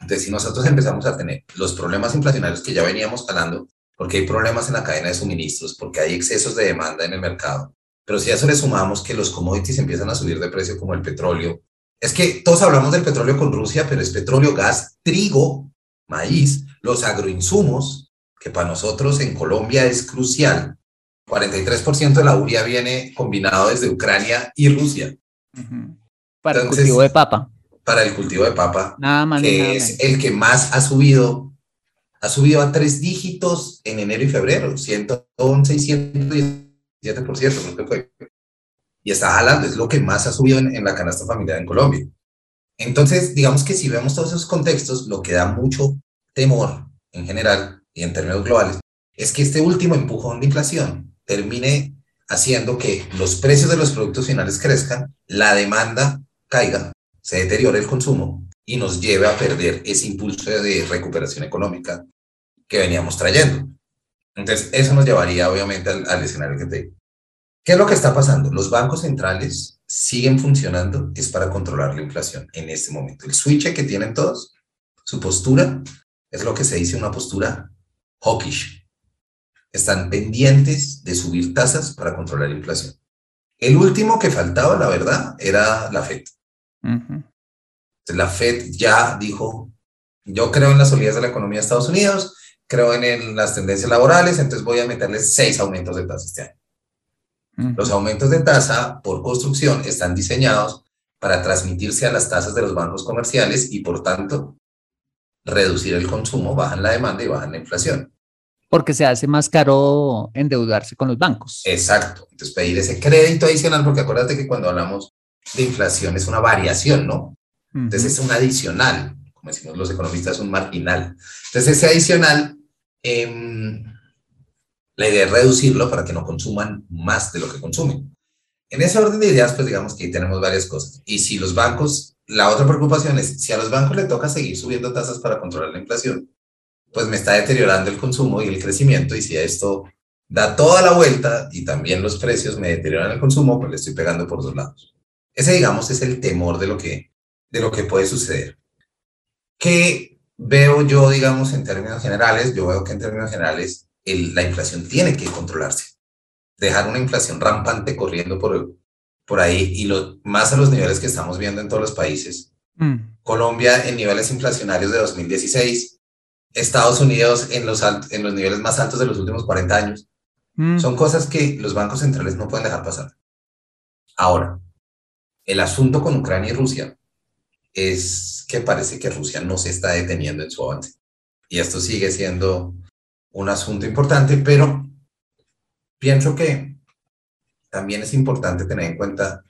Entonces, si nosotros empezamos a tener los problemas inflacionarios que ya veníamos hablando, porque hay problemas en la cadena de suministros, porque hay excesos de demanda en el mercado. Pero si a eso le sumamos que los commodities empiezan a subir de precio como el petróleo, es que todos hablamos del petróleo con Rusia, pero es petróleo, gas, trigo, maíz, los agroinsumos, que para nosotros en Colombia es crucial. 43% de la uria viene combinado desde Ucrania y Rusia. Para el cultivo de papa. Para el cultivo de papa, nada más, que es el que más ha subido ha subido a tres dígitos en enero y febrero, 111 y 117%, Y está jalando, es lo que más ha subido en, la canasta familiar en Colombia. Entonces, digamos que si vemos todos esos contextos, lo que da mucho temor en general y en términos globales es que este último empujón de inflación termine haciendo que los precios de los productos finales crezcan, la demanda caiga, se deteriore el consumo y nos lleve a perder ese impulso de recuperación económica que veníamos trayendo. Entonces, eso nos llevaría obviamente al, escenario que te. ¿Qué es lo que está pasando? Los bancos centrales siguen funcionando, es para controlar la inflación en este momento. El switch que tienen todos, su postura, es lo que se dice una postura hawkish. Están pendientes de subir tasas para controlar la inflación. El último que faltaba, la verdad, era la FED. La FED ya dijo, yo creo en la solidez de la economía de Estados Unidos, creo en las tendencias laborales, entonces voy a meterles seis aumentos de tasas este año. Los aumentos de tasa por construcción están diseñados para transmitirse a las tasas de los bancos comerciales y por tanto reducir el consumo, bajan la demanda y bajan la inflación. Porque se hace más caro endeudarse con los bancos. Exacto. Entonces pedir ese crédito adicional, porque acuérdate que cuando hablamos de inflación es una variación, ¿no? Entonces es un adicional, como decimos los economistas, un marginal. Entonces ese adicional, em, la idea es reducirlo para que no consuman más de lo que consumen. En ese orden de ideas, pues digamos que tenemos varias cosas. Y si los bancos, la otra preocupación es, si a los bancos le toca seguir subiendo tasas para controlar la inflación, pues me está deteriorando el consumo y el crecimiento. Y si esto da toda la vuelta y también los precios me deterioran el consumo, pues le estoy pegando por dos lados. Ese, digamos, es el temor de lo que, de lo que puede suceder. ¿Qué veo yo, digamos, en términos generales? Yo veo que en términos generales la inflación tiene que controlarse dejar una inflación rampante corriendo por, por ahí y lo, más a los niveles que estamos viendo en todos los países. Mm. Colombia en niveles inflacionarios de 2016, Estados Unidos en los, en los niveles más altos de los últimos 40 años. Mm. Son cosas que los bancos centrales no pueden dejar pasar. Ahora, el asunto con Ucrania y Rusia es que parece que Rusia no se está deteniendo en su avance. Y esto sigue siendo un asunto importante, pero pienso que también es importante tener en cuenta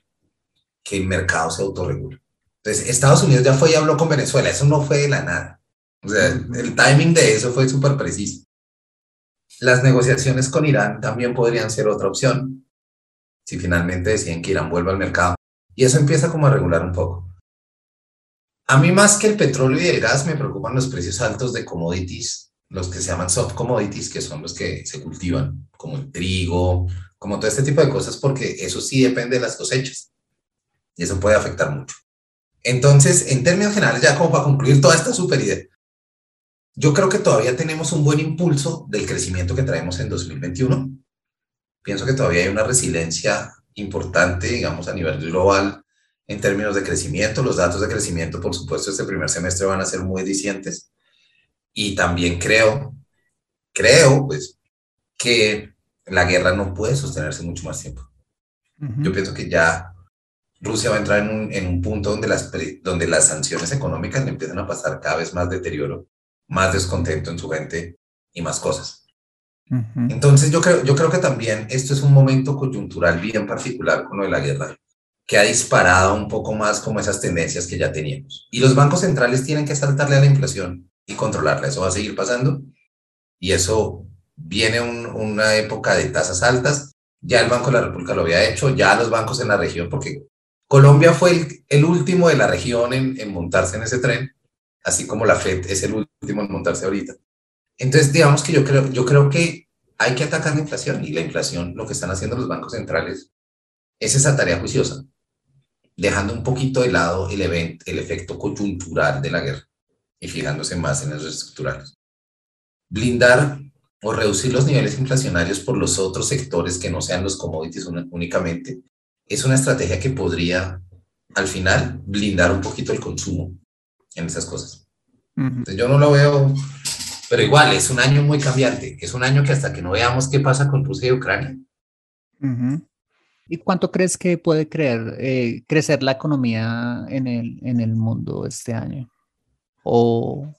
que el mercado se autorregula. Entonces, Estados Unidos ya fue y habló con Venezuela, eso no fue de la nada. O sea, el timing de eso fue súper preciso. Las negociaciones con Irán también podrían ser otra opción, si finalmente deciden que Irán vuelva al mercado. Y eso empieza como a regular un poco. A mí más que el petróleo y el gas me preocupan los precios altos de commodities los que se llaman soft commodities, que son los que se cultivan, como el trigo, como todo este tipo de cosas, porque eso sí depende de las cosechas. Y eso puede afectar mucho. Entonces, en términos generales, ya como para concluir toda esta super idea, yo creo que todavía tenemos un buen impulso del crecimiento que traemos en 2021. Pienso que todavía hay una resiliencia importante, digamos, a nivel global en términos de crecimiento. Los datos de crecimiento, por supuesto, este primer semestre van a ser muy dicientes y también creo, creo, pues, que la guerra no puede sostenerse mucho más tiempo. Yo pienso que ya Rusia va a entrar en un, en un punto donde las, donde las sanciones económicas le empiezan a pasar cada vez más deterioro, más descontento en su gente y más cosas. Entonces yo creo, yo creo que también esto es un momento coyuntural bien particular con lo de la guerra, que ha disparado un poco más como esas tendencias que ya teníamos. Y los bancos centrales tienen que saltarle a la inflación y controlarla. Eso va a seguir pasando y eso viene una época de tasas altas. Ya el Banco de la República lo había hecho, ya los bancos en la región, porque Colombia fue el, último de la región en, montarse en ese tren, así como la FED es el último en montarse ahorita. Entonces, digamos que yo creo, yo creo que hay que atacar la inflación y la inflación, lo que están haciendo los bancos centrales, es esa tarea juiciosa, dejando un poquito de lado el, evento, el efecto coyuntural de la guerra y fijándose más en los estructurales. Blindar o reducir los niveles inflacionarios por los otros sectores que no sean los commodities únicamente es una estrategia que podría al final blindar un poquito el consumo en esas cosas. Entonces yo no lo veo, pero igual es un año muy cambiante, es un año que hasta que no veamos qué pasa con Rusia y Ucrania. ¿Y cuánto crees que puede creer, eh, crecer la economía en el, en el mundo este año? ¿O,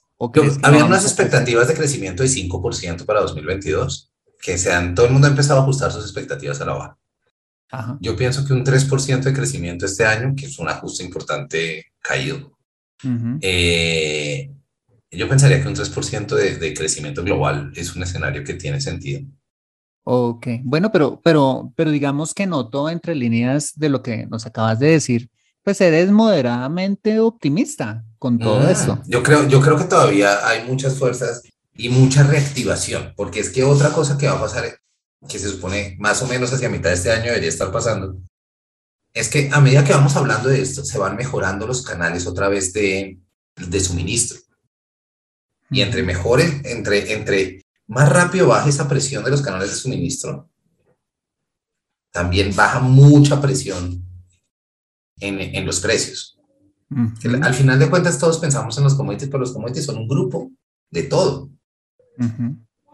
Había unas expectativas de crecimiento de 5% para 2022, que sean, todo el mundo ha empezado a ajustar sus expectativas a la baja. Yo pienso que un 3% de crecimiento este año, que es un ajuste importante caído. Eh, yo pensaría que un 3% de, de, crecimiento global es un escenario que tiene sentido. Ok, bueno, pero, pero, pero digamos que noto entre líneas de lo que nos acabas de decir, pues eres moderadamente optimista con todo mm, eso. Yo creo, yo creo que todavía hay muchas fuerzas y mucha reactivación, porque es que otra cosa que va a pasar, que se supone más o menos hacia mitad de este año debería estar pasando, es que a medida que vamos hablando de esto, se van mejorando los canales otra vez de, de suministro. Y entre mejores, entre, entre más rápido baja esa presión de los canales de suministro, también baja mucha presión en, en los precios. Al final de cuentas todos pensamos en los commodities, pero los commodities son un grupo de todo.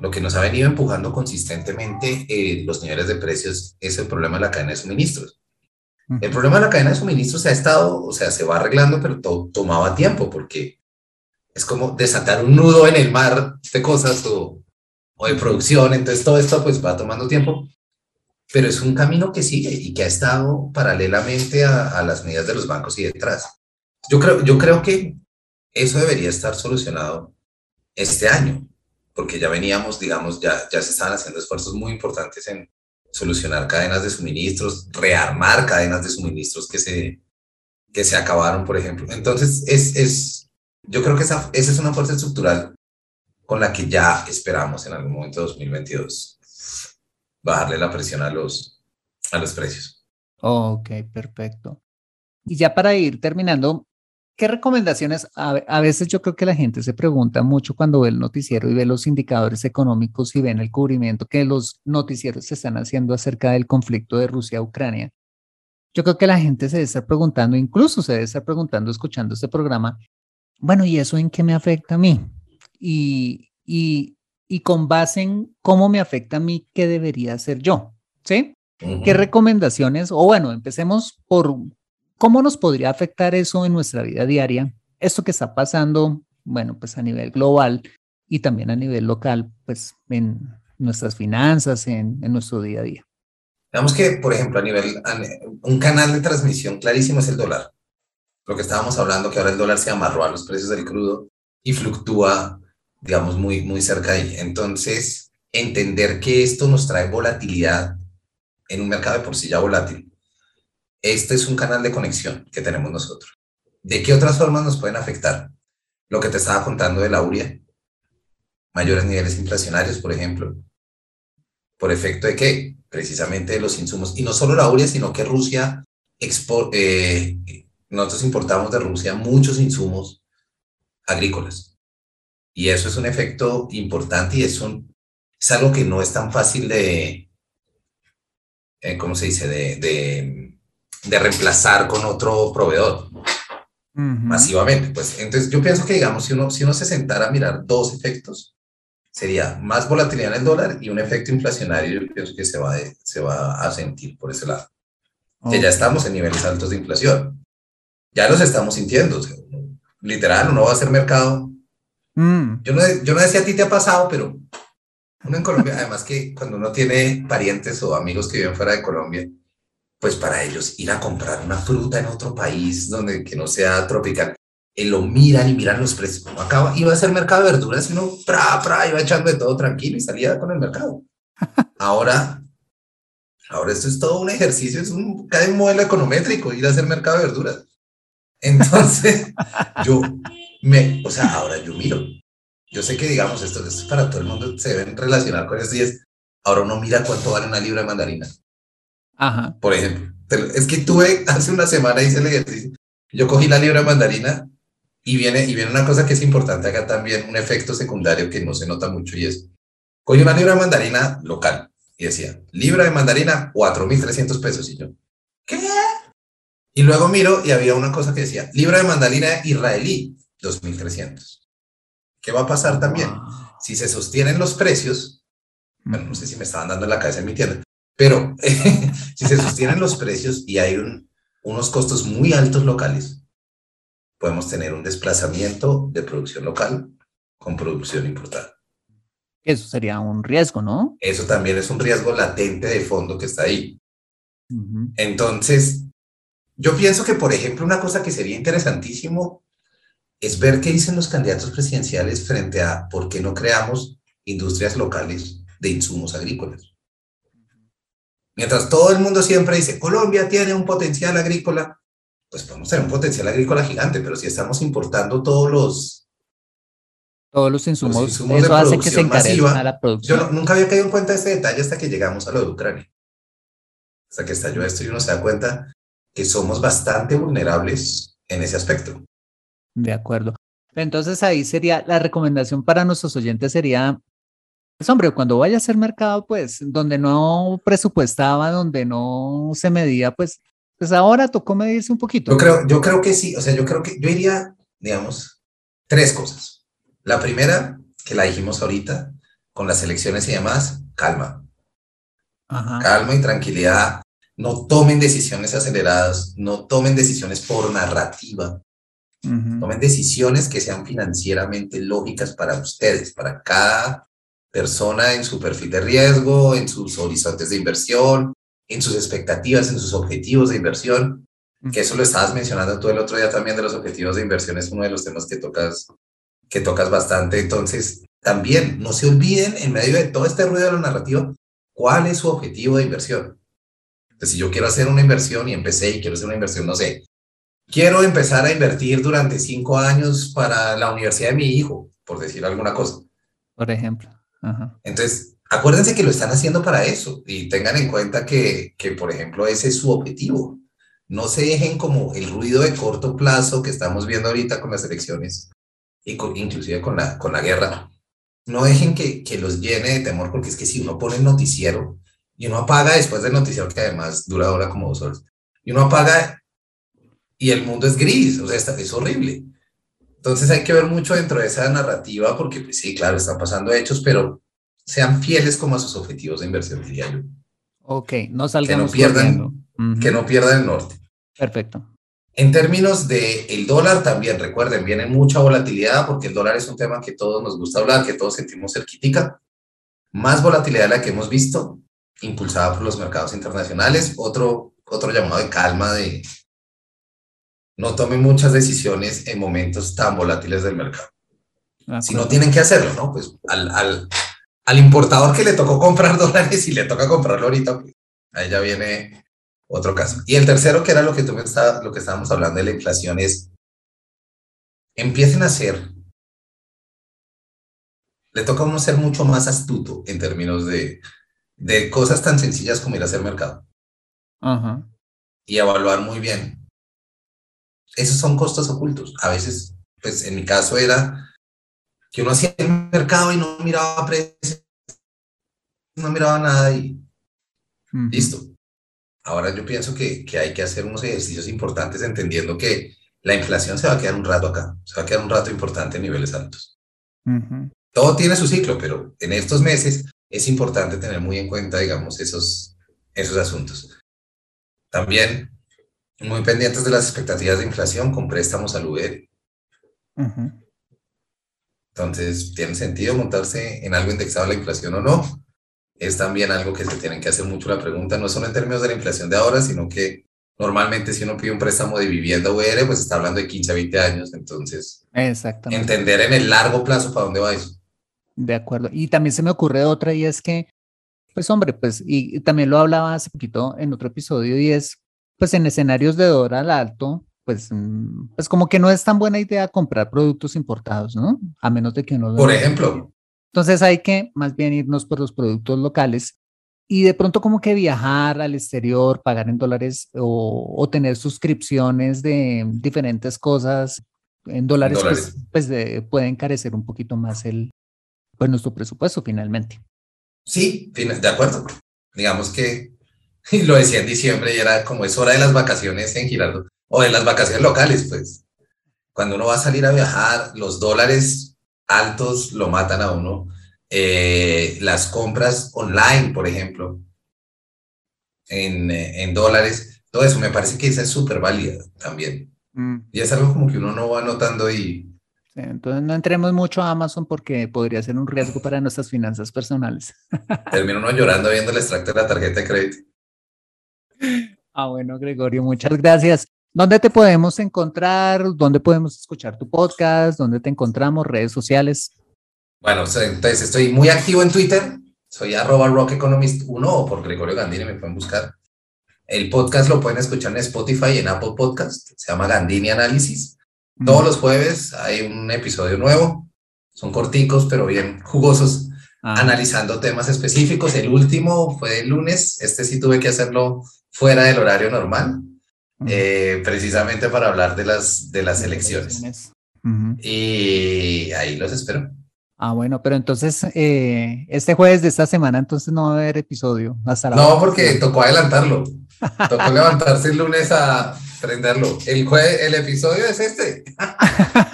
lo que nos ha venido empujando consistentemente eh, los niveles de precios es el problema de la cadena de suministros. El problema de la cadena de suministros se ha estado, o sea, se va arreglando, pero todo tomaba tiempo porque es como desatar un nudo en el mar de cosas o, o de producción, entonces todo esto pues va tomando tiempo, pero es un camino que sigue y que ha estado paralelamente a, las medidas de los bancos y detrás. Yo creo, yo creo que eso debería estar solucionado este año, porque ya veníamos, digamos, ya, ya se estaban haciendo esfuerzos muy importantes en solucionar cadenas de suministros, rearmar cadenas de suministros que se, que se acabaron, por ejemplo. Entonces, es, es, yo creo que esa, esa es una fuerza estructural con la que ya esperamos en algún momento de 2022 bajarle la presión a los, a los precios. Ok, perfecto. Y ya para ir terminando, ¿Qué recomendaciones? A, veces yo creo que la gente se pregunta mucho cuando ve el noticiero y ve los indicadores económicos y ven el cubrimiento que los noticieros están haciendo acerca del conflicto de Rusia-Ucrania. Yo creo que la gente se debe estar preguntando, incluso se debe estar preguntando escuchando este programa, bueno, ¿y eso en qué me afecta a mí? Y, y, y con base en cómo me afecta a mí, ¿qué debería hacer yo? ¿Sí? ¿Qué recomendaciones? O bueno, empecemos por ¿Cómo nos podría afectar eso en nuestra vida diaria? Esto que está pasando, bueno, pues a nivel global y también a nivel local, pues en nuestras finanzas, en, nuestro día a día. Digamos que, por ejemplo, a nivel, un canal de transmisión clarísimo es el dólar. Lo que estábamos hablando, que ahora el dólar se amarró a los precios del crudo y fluctúa, digamos, muy, muy cerca de. Entonces, entender que esto nos trae volatilidad en un mercado de por sí ya volátil este es un canal de conexión que tenemos nosotros. ¿De qué otras formas nos pueden afectar? Lo que te estaba contando de la URIA, mayores niveles inflacionarios, por ejemplo, por efecto de que precisamente los insumos, y no solo la URIA, sino que Rusia, eh, nosotros importamos de Rusia muchos insumos agrícolas. Y eso es un efecto importante y es, un, es algo que no es tan fácil de, eh, ¿cómo se dice?, de de reemplazar con otro proveedor masivamente. Pues entonces yo pienso que, digamos, si uno, si uno se sentara a mirar dos efectos, sería más volatilidad en el dólar y un efecto inflacionario, yo pienso que se va, se va a sentir por ese lado. Que ya estamos en niveles altos de inflación. Ya los estamos sintiendo. literal, uno va a hacer mercado. Mm. Yo, no, yo no sé si a ti te ha pasado, pero uno en Colombia, además que cuando uno tiene parientes o amigos que viven fuera de Colombia, pues para ellos ir a comprar una fruta en otro país donde que no sea tropical, y lo miran y miran los precios. acaba, iba a ser mercado de verduras y uno pra, pra, iba echando de todo tranquilo y salía con el mercado. Ahora, ahora esto es todo un ejercicio, es un cada modelo econométrico ir a hacer mercado de verduras. Entonces, yo me, o sea, ahora yo miro. Yo sé que, digamos, esto, es para todo el mundo, se deben relacionar con esto y es, ahora uno mira cuánto vale una libra de mandarina. Ajá. Por ejemplo, es que tuve hace una semana hice el ejercicio. Yo cogí la libra de mandarina y viene, y viene una cosa que es importante acá también, un efecto secundario que no se nota mucho y es, cogí una libra de mandarina local y decía, libra de mandarina, 4.300 pesos. Y yo, ¿qué? Y luego miro y había una cosa que decía, libra de mandarina israelí, 2.300. ¿Qué va a pasar también? Si se sostienen los precios, bueno, no sé si me estaban dando en la cabeza en mi tienda, pero si se sostienen los precios y hay unos costos muy altos locales, podemos tener un desplazamiento de producción local con producción importada. Eso sería un riesgo, ¿no? Eso también es un riesgo latente de fondo que está ahí. Entonces, yo pienso que, por ejemplo, una cosa que sería interesantísimo es ver qué dicen los candidatos presidenciales frente a por qué no creamos industrias locales de insumos agrícolas. Mientras todo el mundo siempre dice, Colombia tiene un potencial agrícola, pues podemos tener un potencial agrícola gigante, pero si estamos importando todos los... Todos los insumos, eso hace que se encarezca la producción. Yo nunca había caído en cuenta de este detalle hasta que llegamos a lo de Ucrania. Hasta que estalló esto y uno se da cuenta que somos bastante vulnerables en ese aspecto. De acuerdo. Entonces ahí sería la recomendación para nuestros oyentes sería pues hombre, cuando vaya a hacer mercado, pues donde no presupuestaba, donde no se medía, pues, pues ahora tocó medirse un poquito. Yo creo, yo creo que sí, o sea, yo creo que yo iría, digamos, tres cosas. La primera, que la dijimos ahorita, con las elecciones y demás, calma. Calma y tranquilidad. No tomen decisiones aceleradas, no tomen decisiones por narrativa. Tomen decisiones que sean financieramente lógicas para ustedes, para cada persona en su perfil de riesgo, en sus horizontes de inversión, en sus expectativas, en sus objetivos de inversión, que eso lo estabas mencionando tú el otro día también de los objetivos de inversión, es uno de los temas que tocas, que tocas bastante. Entonces, también no se olviden en medio de todo este ruido de la narrativa, cuál es su objetivo de inversión. Entonces, si yo quiero hacer una inversión y empecé y quiero hacer una inversión, no sé, quiero empezar a invertir durante cinco años para la universidad de mi hijo, por decir alguna cosa. Por ejemplo. Entonces, acuérdense que lo están haciendo para eso y tengan en cuenta que, que, por ejemplo, ese es su objetivo. No se dejen como el ruido de corto plazo que estamos viendo ahorita con las elecciones y con, inclusive con la, con la guerra. No dejen que, que los llene de temor porque es que si uno pone el noticiero y uno apaga después del noticiero que además dura ahora como dos horas y uno apaga y el mundo es gris, o sea, es horrible. Entonces hay que ver mucho dentro de esa narrativa porque pues sí, claro, están pasando hechos, pero sean fieles como a sus objetivos de inversión, diría yo. Ok, no salgamos que no pierdan, que no pierdan el norte. Perfecto. En términos del el dólar también, recuerden, viene mucha volatilidad porque el dólar es un tema que todos nos gusta hablar, que todos sentimos cerquitica. Más volatilidad de la que hemos visto, impulsada por los mercados internacionales. Otro, otro llamado de calma de no tomen muchas decisiones en momentos tan volátiles del mercado. si no tienen que hacerlo, ¿no? Pues al, al, al importador que le tocó comprar dólares y le toca comprarlo ahorita, pues ahí ya viene otro caso. Y el tercero, que era lo que tú me está, lo que estábamos hablando de la inflación, es empiecen a ser, le toca a uno ser mucho más astuto en términos de, de cosas tan sencillas como ir a hacer mercado. Y evaluar muy bien. Esos son costos ocultos. A veces, pues en mi caso era que uno hacía el mercado y no miraba precios, no miraba nada y listo. Ahora yo pienso que, que, hay que hacer unos ejercicios importantes entendiendo que la inflación se va a quedar un rato acá, se va a quedar un rato importante en niveles altos. Todo tiene su ciclo, pero en estos meses es importante tener muy en cuenta, digamos, esos, esos asuntos. También muy pendientes de las expectativas de inflación con préstamos al UER. Entonces, ¿tiene sentido montarse en algo indexado a la inflación o no? Es también algo que se tienen que hacer mucho la pregunta, no solo en términos de la inflación de ahora, sino que normalmente si uno pide un préstamo de vivienda UR, pues está hablando de 15 a 20 años, entonces entender en el largo plazo para dónde va eso. De acuerdo. Y también se me ocurre otra y es que, pues hombre, pues, y también lo hablaba hace poquito en otro episodio y es, pues en escenarios de dólar alto, pues, mm, pues como que no es tan buena idea comprar productos importados, ¿no? A menos de que uno... Por ejemplo. Entonces hay que más bien irnos por los productos locales y de pronto como que viajar al exterior, pagar en dólares o, tener suscripciones de diferentes cosas en dólares, pues, pues puede encarecer un poquito más el, pues nuestro presupuesto finalmente. Sí, de acuerdo. Digamos que lo decía en diciembre y era como es hora de las vacaciones en Girardo o de las vacaciones locales, pues. Cuando uno va a salir a viajar, los dólares altos lo matan a uno. Eh, las compras online, por ejemplo, en, en, dólares, todo eso me parece que esa es súper válida también. Mm. Y es algo como que uno no va notando y... entonces no entremos mucho a Amazon porque podría ser un riesgo para nuestras finanzas personales. Termina uno llorando viendo el extracto de la tarjeta de crédito. Ah, bueno, Gregorio, muchas gracias. ¿Dónde te podemos encontrar? ¿Dónde podemos escuchar tu podcast? ¿Dónde te encontramos? ¿Redes sociales? Bueno, entonces estoy muy activo en Twitter. Soy arroba rockeconomist1 o por Gregorio Gandini me pueden buscar. El podcast lo pueden escuchar en Spotify y en Apple Podcast. Se llama Gandini Análisis. Todos los jueves hay un episodio nuevo. Son corticos, pero bien jugosos, ah. analizando temas específicos. El último fue el lunes. Este sí tuve que hacerlo fuera del horario normal eh, precisamente para hablar de las, de las elecciones. Y ahí los espero. Ah, bueno, pero entonces eh, este jueves de esta semana entonces no va a haber episodio. Hasta no, porque tocó adelantarlo. tocó levantarse el lunes a prenderlo. El, el episodio es este.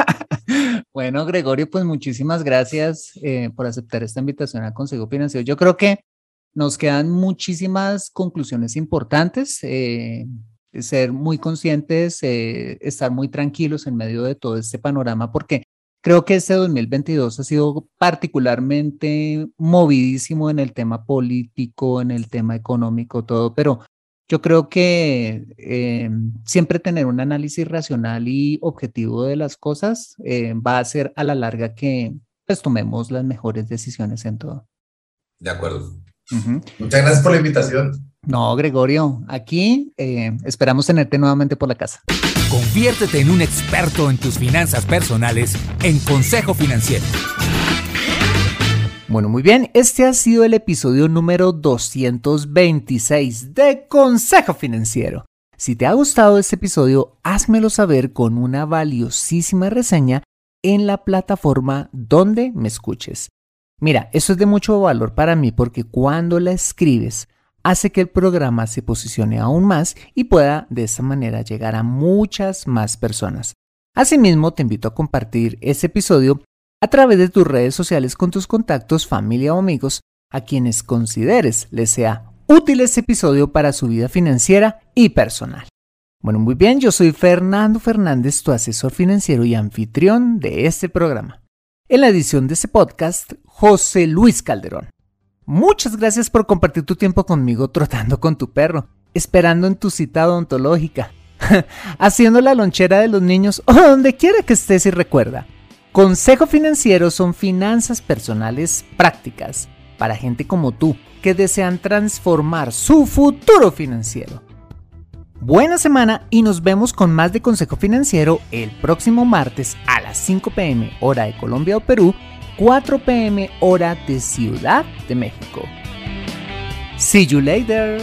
Bueno, Gregorio, pues muchísimas gracias eh, por aceptar esta invitación al Consejo Financiero. Yo creo que nos quedan muchísimas conclusiones importantes. Eh, ser muy conscientes, eh, estar muy tranquilos en medio de todo este panorama, porque creo que este 2022 ha sido particularmente movidísimo en el tema político, en el tema económico, todo, pero yo creo que eh, siempre tener un análisis racional y objetivo de las cosas eh, va a hacer a la larga que pues tomemos las mejores decisiones en todo. De acuerdo. Muchas gracias por la invitación. No, Gregorio, aquí eh, esperamos tenerte nuevamente por la casa. Conviértete en un experto en tus finanzas personales en Consejo Financiero. Bueno, muy bien, este ha sido el episodio número 226 de Consejo Financiero. Si te ha gustado este episodio, házmelo saber con una valiosísima reseña en la plataforma donde me escuches. Mira, eso es de mucho valor para mí porque cuando la escribes, hace que el programa se posicione aún más y pueda de esa manera llegar a muchas más personas. Asimismo, te invito a compartir este episodio a través de tus redes sociales con tus contactos, familia o amigos a quienes consideres les sea útil este episodio para su vida financiera y personal. Bueno, muy bien, yo soy Fernando Fernández, tu asesor financiero y anfitrión de este programa. En la edición de este podcast, José Luis Calderón. Muchas gracias por compartir tu tiempo conmigo trotando con tu perro, esperando en tu cita odontológica, haciendo la lonchera de los niños o donde quiera que estés y recuerda. Consejo Financiero son finanzas personales prácticas para gente como tú que desean transformar su futuro financiero. Buena semana y nos vemos con más de Consejo Financiero el próximo martes a las 5 pm hora de Colombia o Perú 4 pm hora de Ciudad de México. See you later.